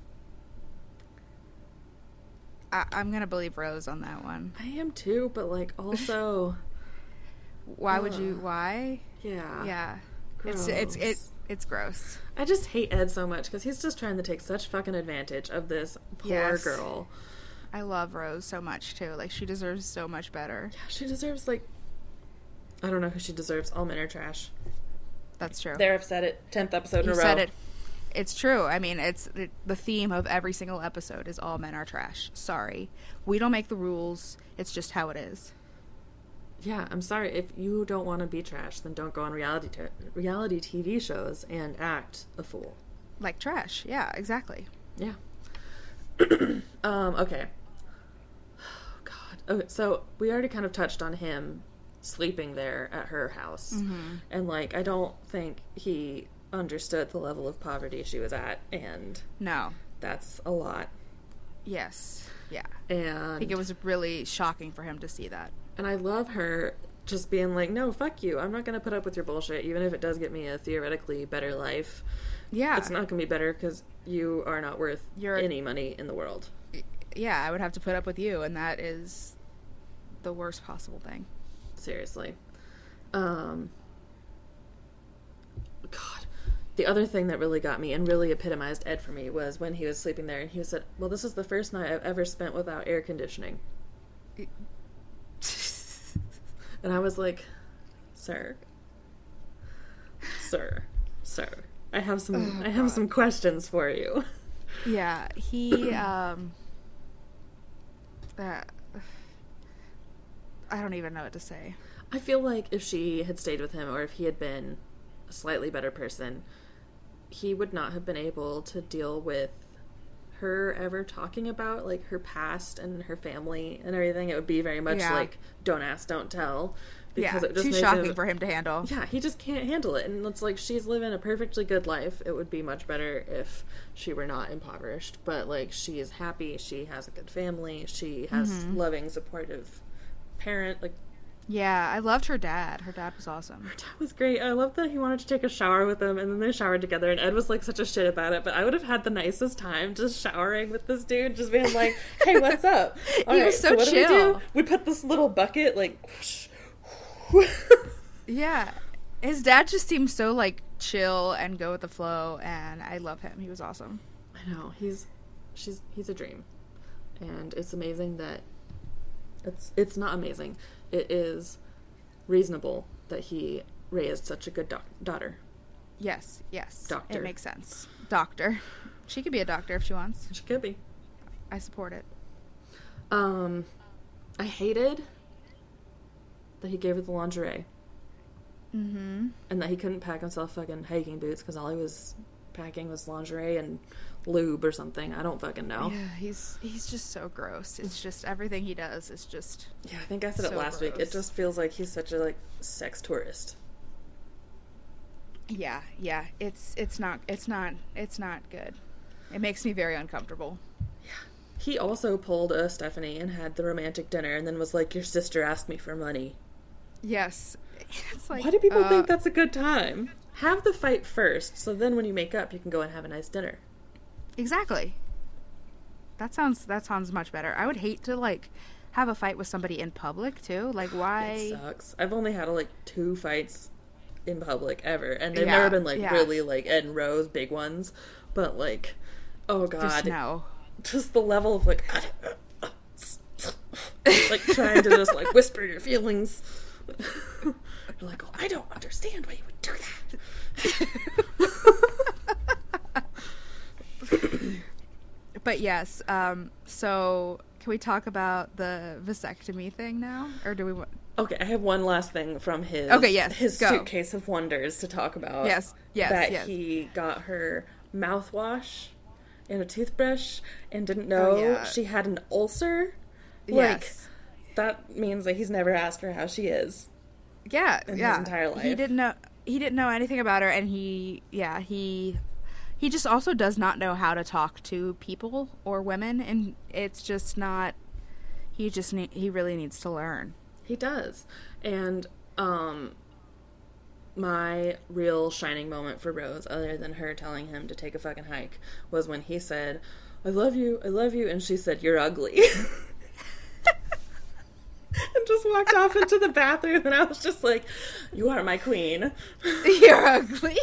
I, I'm gonna believe Rose on that one. I am too, but like also, Why would you? Why? yeah. Yeah. It's it's it Gross. it's gross. I just hate Ed so much because he's just trying to take such fucking advantage of this poor Yes. girl. I love Rose so much too. Like she deserves so much better. Yeah, she deserves like I don't know who she deserves. All men are trash. That's true. There, I've said it. Tenth episode in you a row. said it. It's true. I mean, it's the, the theme of every single episode is all men are trash. Sorry, we don't make the rules. It's just how it is. Yeah, I'm sorry. If you don't want to be trash, then don't go on reality t- reality TV shows and act a fool. Like trash. Yeah, exactly. Yeah. um. Okay. Okay. So we already kind of touched on him sleeping there at her house, mm-hmm. and like I don't think he understood the level of poverty she was at, and No. that's a lot. Yes. Yeah. And I think it was really shocking for him to see that. And I love her just being like, no, fuck you. I'm not going to put up with your bullshit, even if it does get me a theoretically better life. Yeah. It's not going to be better because you are not worth You're- any money in the world. Yeah, I would have to put up with you, and that is the worst possible thing. Seriously. Um, God. The other thing that really got me and really epitomized Ed for me was when he was sleeping there and he said, Well, this is the first night I've ever spent without air conditioning. And I was like, Sir, sir, sir, I have some, Oh, I have God. some questions for you. Yeah, he um uh, I don't even know what to say. I feel like if she had stayed with him or if he had been a slightly better person, he would not have been able to deal with her ever talking about like her past and her family and everything. It would be very much Yeah. like don't ask, don't tell. Yeah, it just too shocking him- for him to handle. Yeah, he just can't handle it. And it's like she's living a perfectly good life. It would be much better if she were not impoverished. But like she is happy, she has a good family, she has Mm-hmm. loving, supportive parent. Like Yeah, I loved her dad. Her dad was awesome. that was great. I love that he wanted to take a shower with them and then they showered together and Ed was like such a shit about it, but I would have had the nicest time just showering with this dude, just being like, Hey, what's up? He was so what do we do? chill. We put this little bucket like whoosh, Yeah. His dad just seemed so like chill and go with the flow and I love him. He was awesome. I know he's she's he's a dream, and it's amazing that It's it's not amazing. It is reasonable that he raised such a good doc- daughter. Yes, yes. Doctor. It makes sense. Doctor. She could be a doctor if she wants. She could be. I support it. Um, I hated that he gave her the lingerie Mm-hmm. and that he couldn't pack himself fucking hiking boots because all he was packing was lingerie and lube or something. I don't fucking know. Yeah, he's he's just so gross. It's just everything he does is just Yeah, I think I said it So last week. It just feels like he's such a like sex tourist. yeah, yeah. It's it's not it's not it's not good. It makes me very uncomfortable. Yeah. He also pulled a Stephanie and had the romantic dinner and then was like, Your sister asked me for money. Yes. It's like Why do people uh, think that's a good time? Have the fight first, so then when you make up, you can go and have a nice dinner. Exactly. That sounds that sounds much better. I would hate to like have a fight with somebody in public too. Like It why sucks. I've only had like two fights in public ever, and they've Yeah, never been like yeah. really like Ed and Rose big ones, but like, oh god, just no. just the level of like, like trying to just like whisper your feelings. You're like, oh, I don't understand why you would do that. But yes, um so can we talk about the vasectomy thing now or do we want Okay, I have one last thing from his Okay, yes, his go. suitcase of wonders to talk about. Yes, yes, that yes. he got her mouthwash and a toothbrush and didn't know Oh, yeah. she had an ulcer. Like Yes. That means that he's never asked her how she is. Yeah, in his yeah. entire He didn't know he didn't know anything about her and he yeah, he he just also does not know how to talk to people or women and it's just not he just ne- he really needs to learn. He does. And um my real shining moment for Rose, other than her telling him to take a fucking hike, was when he said, I love you, I love you, and she said, You're ugly. and just walked off into the bathroom, and I was just like, You are my queen. You're ugly.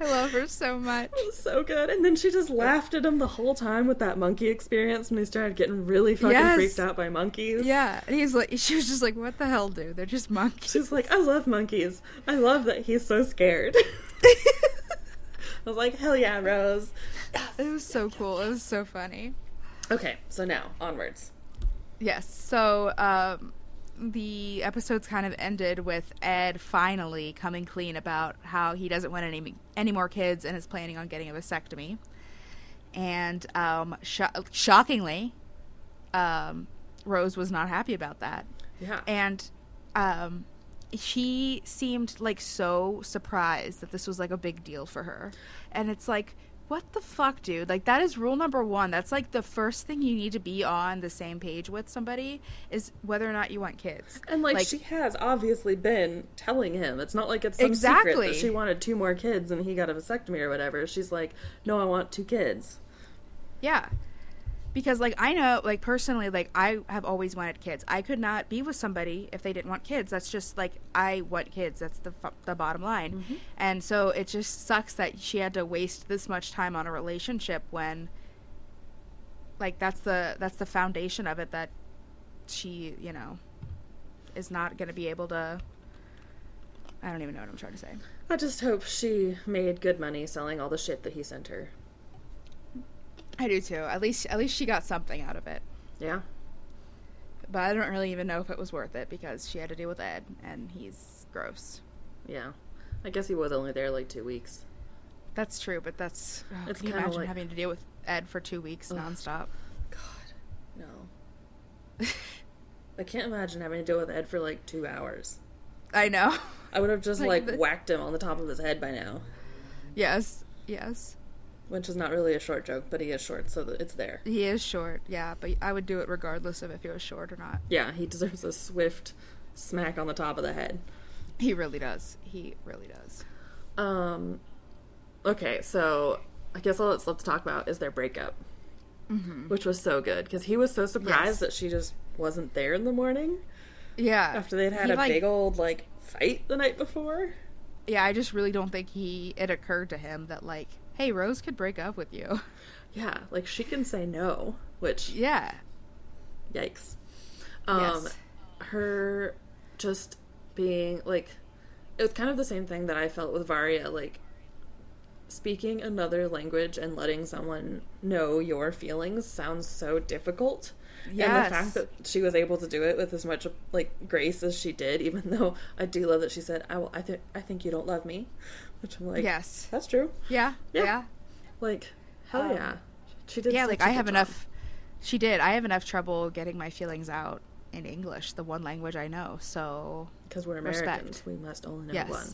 I love her so much. It was so good. And then she just laughed at him the whole time with that monkey experience when he started getting really fucking Yes. freaked out by monkeys. Yeah, and he's like, she was just like, "What the hell, dude? They're just monkeys." She's like, I love monkeys. I love that he's so scared. I was like, hell yeah, Rose. It was so cool. It was so funny. Okay, so now onwards. Yes. So um, the episodes kind of ended with Ed finally coming clean about how he doesn't want any any more kids and is planning on getting a vasectomy. And um, sho- shockingly, um, Rose was not happy about that. Yeah. and um she seemed like so surprised that this was like a big deal for her and it's like what the fuck dude like that is rule number one that's like the first thing you need to be on the same page with somebody is whether or not you want kids And like, Like- she has obviously been telling him. It's not like it's some Exactly. secret that she wanted two more kids and he got a vasectomy or whatever. She's like, no, I want two kids. Yeah. Because like I know like personally like I have always wanted kids. I could not be with somebody if they didn't want kids. That's just like I want kids. That's the fu- the bottom line. Mm-hmm. And so it just sucks that she had to waste this much time on a relationship when like that's the that's the foundation of it that she, you know, is not going to be able to I don't even know what I'm trying to say. I just hope she made good money selling all the shit that he sent her. I do too. At least at least she got something out of it. Yeah. But I don't really even know if it was worth it because she had to deal with Ed, and he's gross. Yeah. I guess he was only there like two weeks. That's true, but that's. Oh, It's can you imagine like- having to deal with Ed for two weeks Ugh. nonstop? God, no. I can't imagine having to deal with Ed for like two hours. I know. I would have just Like like, the- whacked him on the top of his head by now. yes, yes. Which is not really a short joke, but he is short, so it's there. He is short, yeah, but I would do it regardless of if he was short or not. Yeah, he deserves a swift smack on the top of the head. He really does. He really does. Um, okay, so I guess all that's left to talk about is their breakup, Mm-hmm. which was so good because he was so surprised Yes. that she just wasn't there in the morning Yeah. after they'd had He, a like- big old like fight the night before. Yeah, I just really don't think he. It occurred to him that like, hey, Rose could break up with you. Yeah, like she can say no, which yeah. Yikes. Um, Yes. her just being like, it was kind of the same thing that I felt with Varya. Like, speaking another language and letting someone know your feelings sounds so difficult. Yes. And the fact that she was able to do it with as much like grace as she did, even though I do love that she said, "I will, I think I think you don't love me," which I'm like, yes. that's true. Yeah. Yeah. Yeah. Like, hell Um, yeah, she did. Yeah, like I have job. enough. She did. I have enough trouble getting my feelings out in English, the one language I know. So because we're Respect. Americans. We must only know yes, one.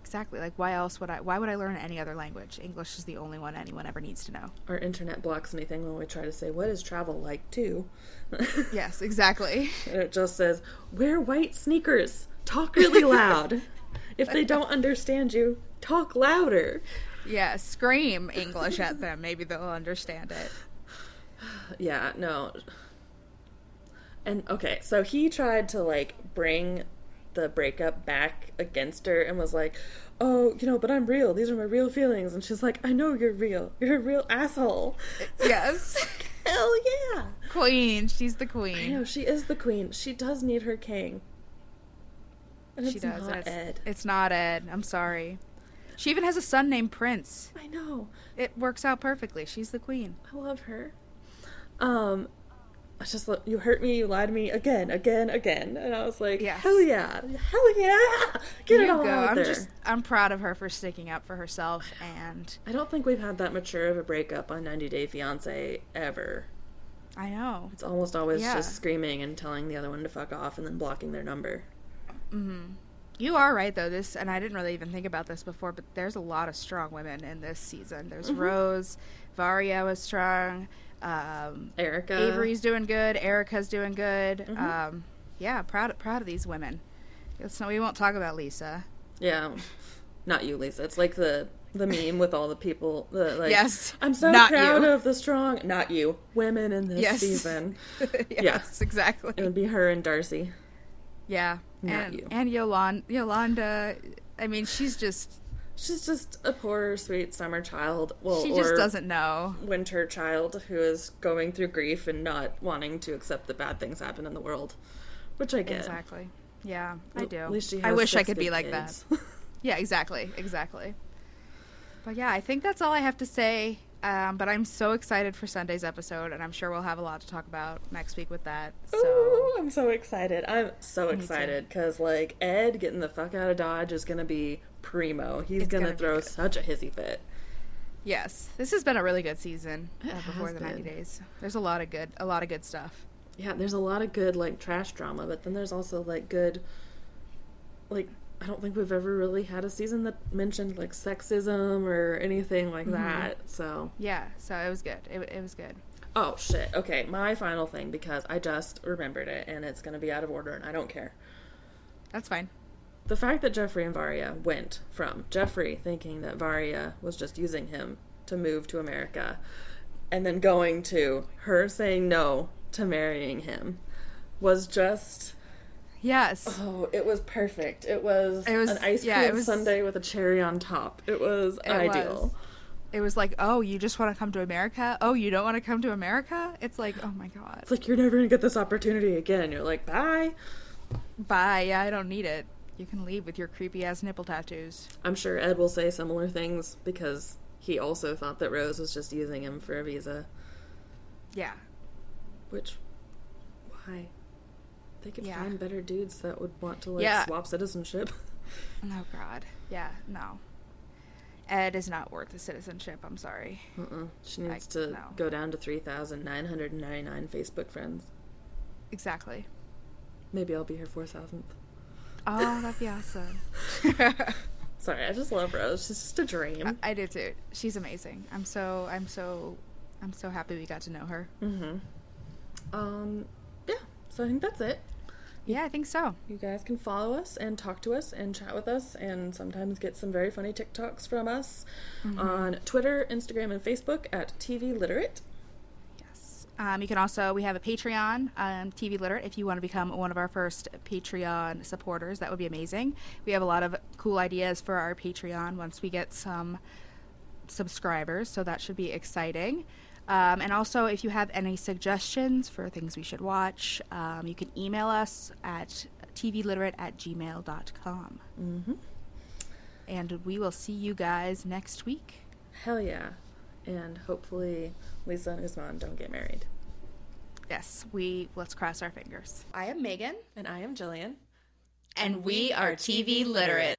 exactly. Like why else would I? Why would I learn any other language? English is the only one anyone ever needs to know. Our internet blocks anything when we try to say what is travel like too. Yes, exactly. and it just says wear white sneakers, talk really loud. if they don't understand you, talk louder. yeah, scream English at them. Maybe they'll understand it. Yeah, no. And okay, so he tried to like bring the breakup back against her and was like, "Oh, you know, but I'm real. These are my real feelings." And she's like, "I know you're real. You're a real asshole." Yes, Hell yeah. queen. She's the I queen. know she is the queen. She does need her king. She does. not it's, Ed. it's not Ed. I'm sorry. She even has a son named Prince. I know. It works out perfectly. She's the queen. I love her. Um, I just lo- you hurt me, you lied to me again, again, again, and I was like, Yes. hell yeah, hell yeah, get it all go. out I'm there. just I'm proud of her for sticking up for herself and I don't think we've had that mature of a breakup on 90 Day Fiance ever. I know. It's almost always Yeah. just screaming and telling the other one to fuck off and then blocking their number. You are right though. This and I didn't really even think about this before, but there's a lot of strong women in this season. There's Mm-hmm. Rose, Varya was strong, um, Erica, Avery's doing good, Erica's doing good. Mhm. Um, yeah, proud proud of these women. It's no, we won't talk about Lisa. yeah, not you, Lisa. It's like the the meme with all the people. The, like, Yes, I'm so proud you. of the strong, not you, women in this Yes. season. yes, exactly. It would be her and Darcy. Yeah, Not and you. and Yolanda. Yolanda. I mean, she's just She's just a poor, sweet summer child. Well, she just doesn't know. winter child who is going through grief and not wanting to accept that bad things happen in the world, which I get. Exactly. Yeah, I do. At least she I wish I could be like kids. that. Yeah, exactly, exactly. But yeah, I think that's all I have to say. Um, but I'm so excited for Sunday's episode, and I'm sure we'll have a lot to talk about next week with that. So Ooh, I'm so excited. I'm so too. excited because like Ed getting the fuck out of Dodge is gonna be primo. He's gonna, gonna throw such a hissy fit. yes, this has been a really good season uh, before the 90 days. There's a lot of good, a lot of good stuff. Yeah, there's a lot of good like trash drama, but then there's also like good like I don't think we've ever really had a season that mentioned like sexism or anything like Mm-hmm. that. So Yeah, so it was good. It, it was good. Oh shit. Okay, my final thing because I just remembered it and it's going to be out of order and I don't care. That's fine. The fact that Geoffrey and Varya went from Geoffrey thinking that Varya was just using him to move to America and then going to her saying no to marrying him was just Yes. oh, it was perfect. It was, It was- an ice cream yeah, was- sundae with a cherry on top. It was It ideal. was. It was like, oh, you just want to come to America? Oh, you don't want to come to America? It's like, oh my god. It's like you're never going to get this opportunity again. You're like, "Bye." Bye. Yeah, I don't need it. You can leave with your creepy ass nipple tattoos. I'm sure Ed will say similar things because he also thought that Rose was just using him for a visa. Yeah. Which, why? They could Yeah. find better dudes that would want to like Yeah. swap citizenship. Oh god. Yeah. No. Ed is not worth the citizenship. I'm sorry. Uh-uh. She needs I- to no. go down to three thousand nine hundred ninety nine Facebook friends. Exactly. Maybe I'll be her four thousandth. Oh, that'd be awesome. Sorry, I just love Rose. She's just a dream. I, I do too. She's amazing. I'm so. I'm so. I'm so happy we got to know her. mm-hmm. Um, yeah. So I think that's it. Yeah, I think so. You guys can follow us and talk to us and chat with us and sometimes get some very funny TikToks from us on Twitter, Instagram, and Facebook at TV Literate. Yes. Um, you can also, we have a Patreon, um, TV Literate. If you want to become one of our first Patreon supporters, that would be amazing. We have a lot of cool ideas for our Patreon once we get some subscribers, so that should be exciting. Um, and also, if you have any suggestions for things we should watch, um, you can email us at tvliterate at gmail.com. Mm-hmm. And we will see you guys next week. Hell yeah. And hopefully Lisa and Usman don't get married. Yes, we let's cross our fingers. I am Megan. And I am Jillian. And we are TV literate.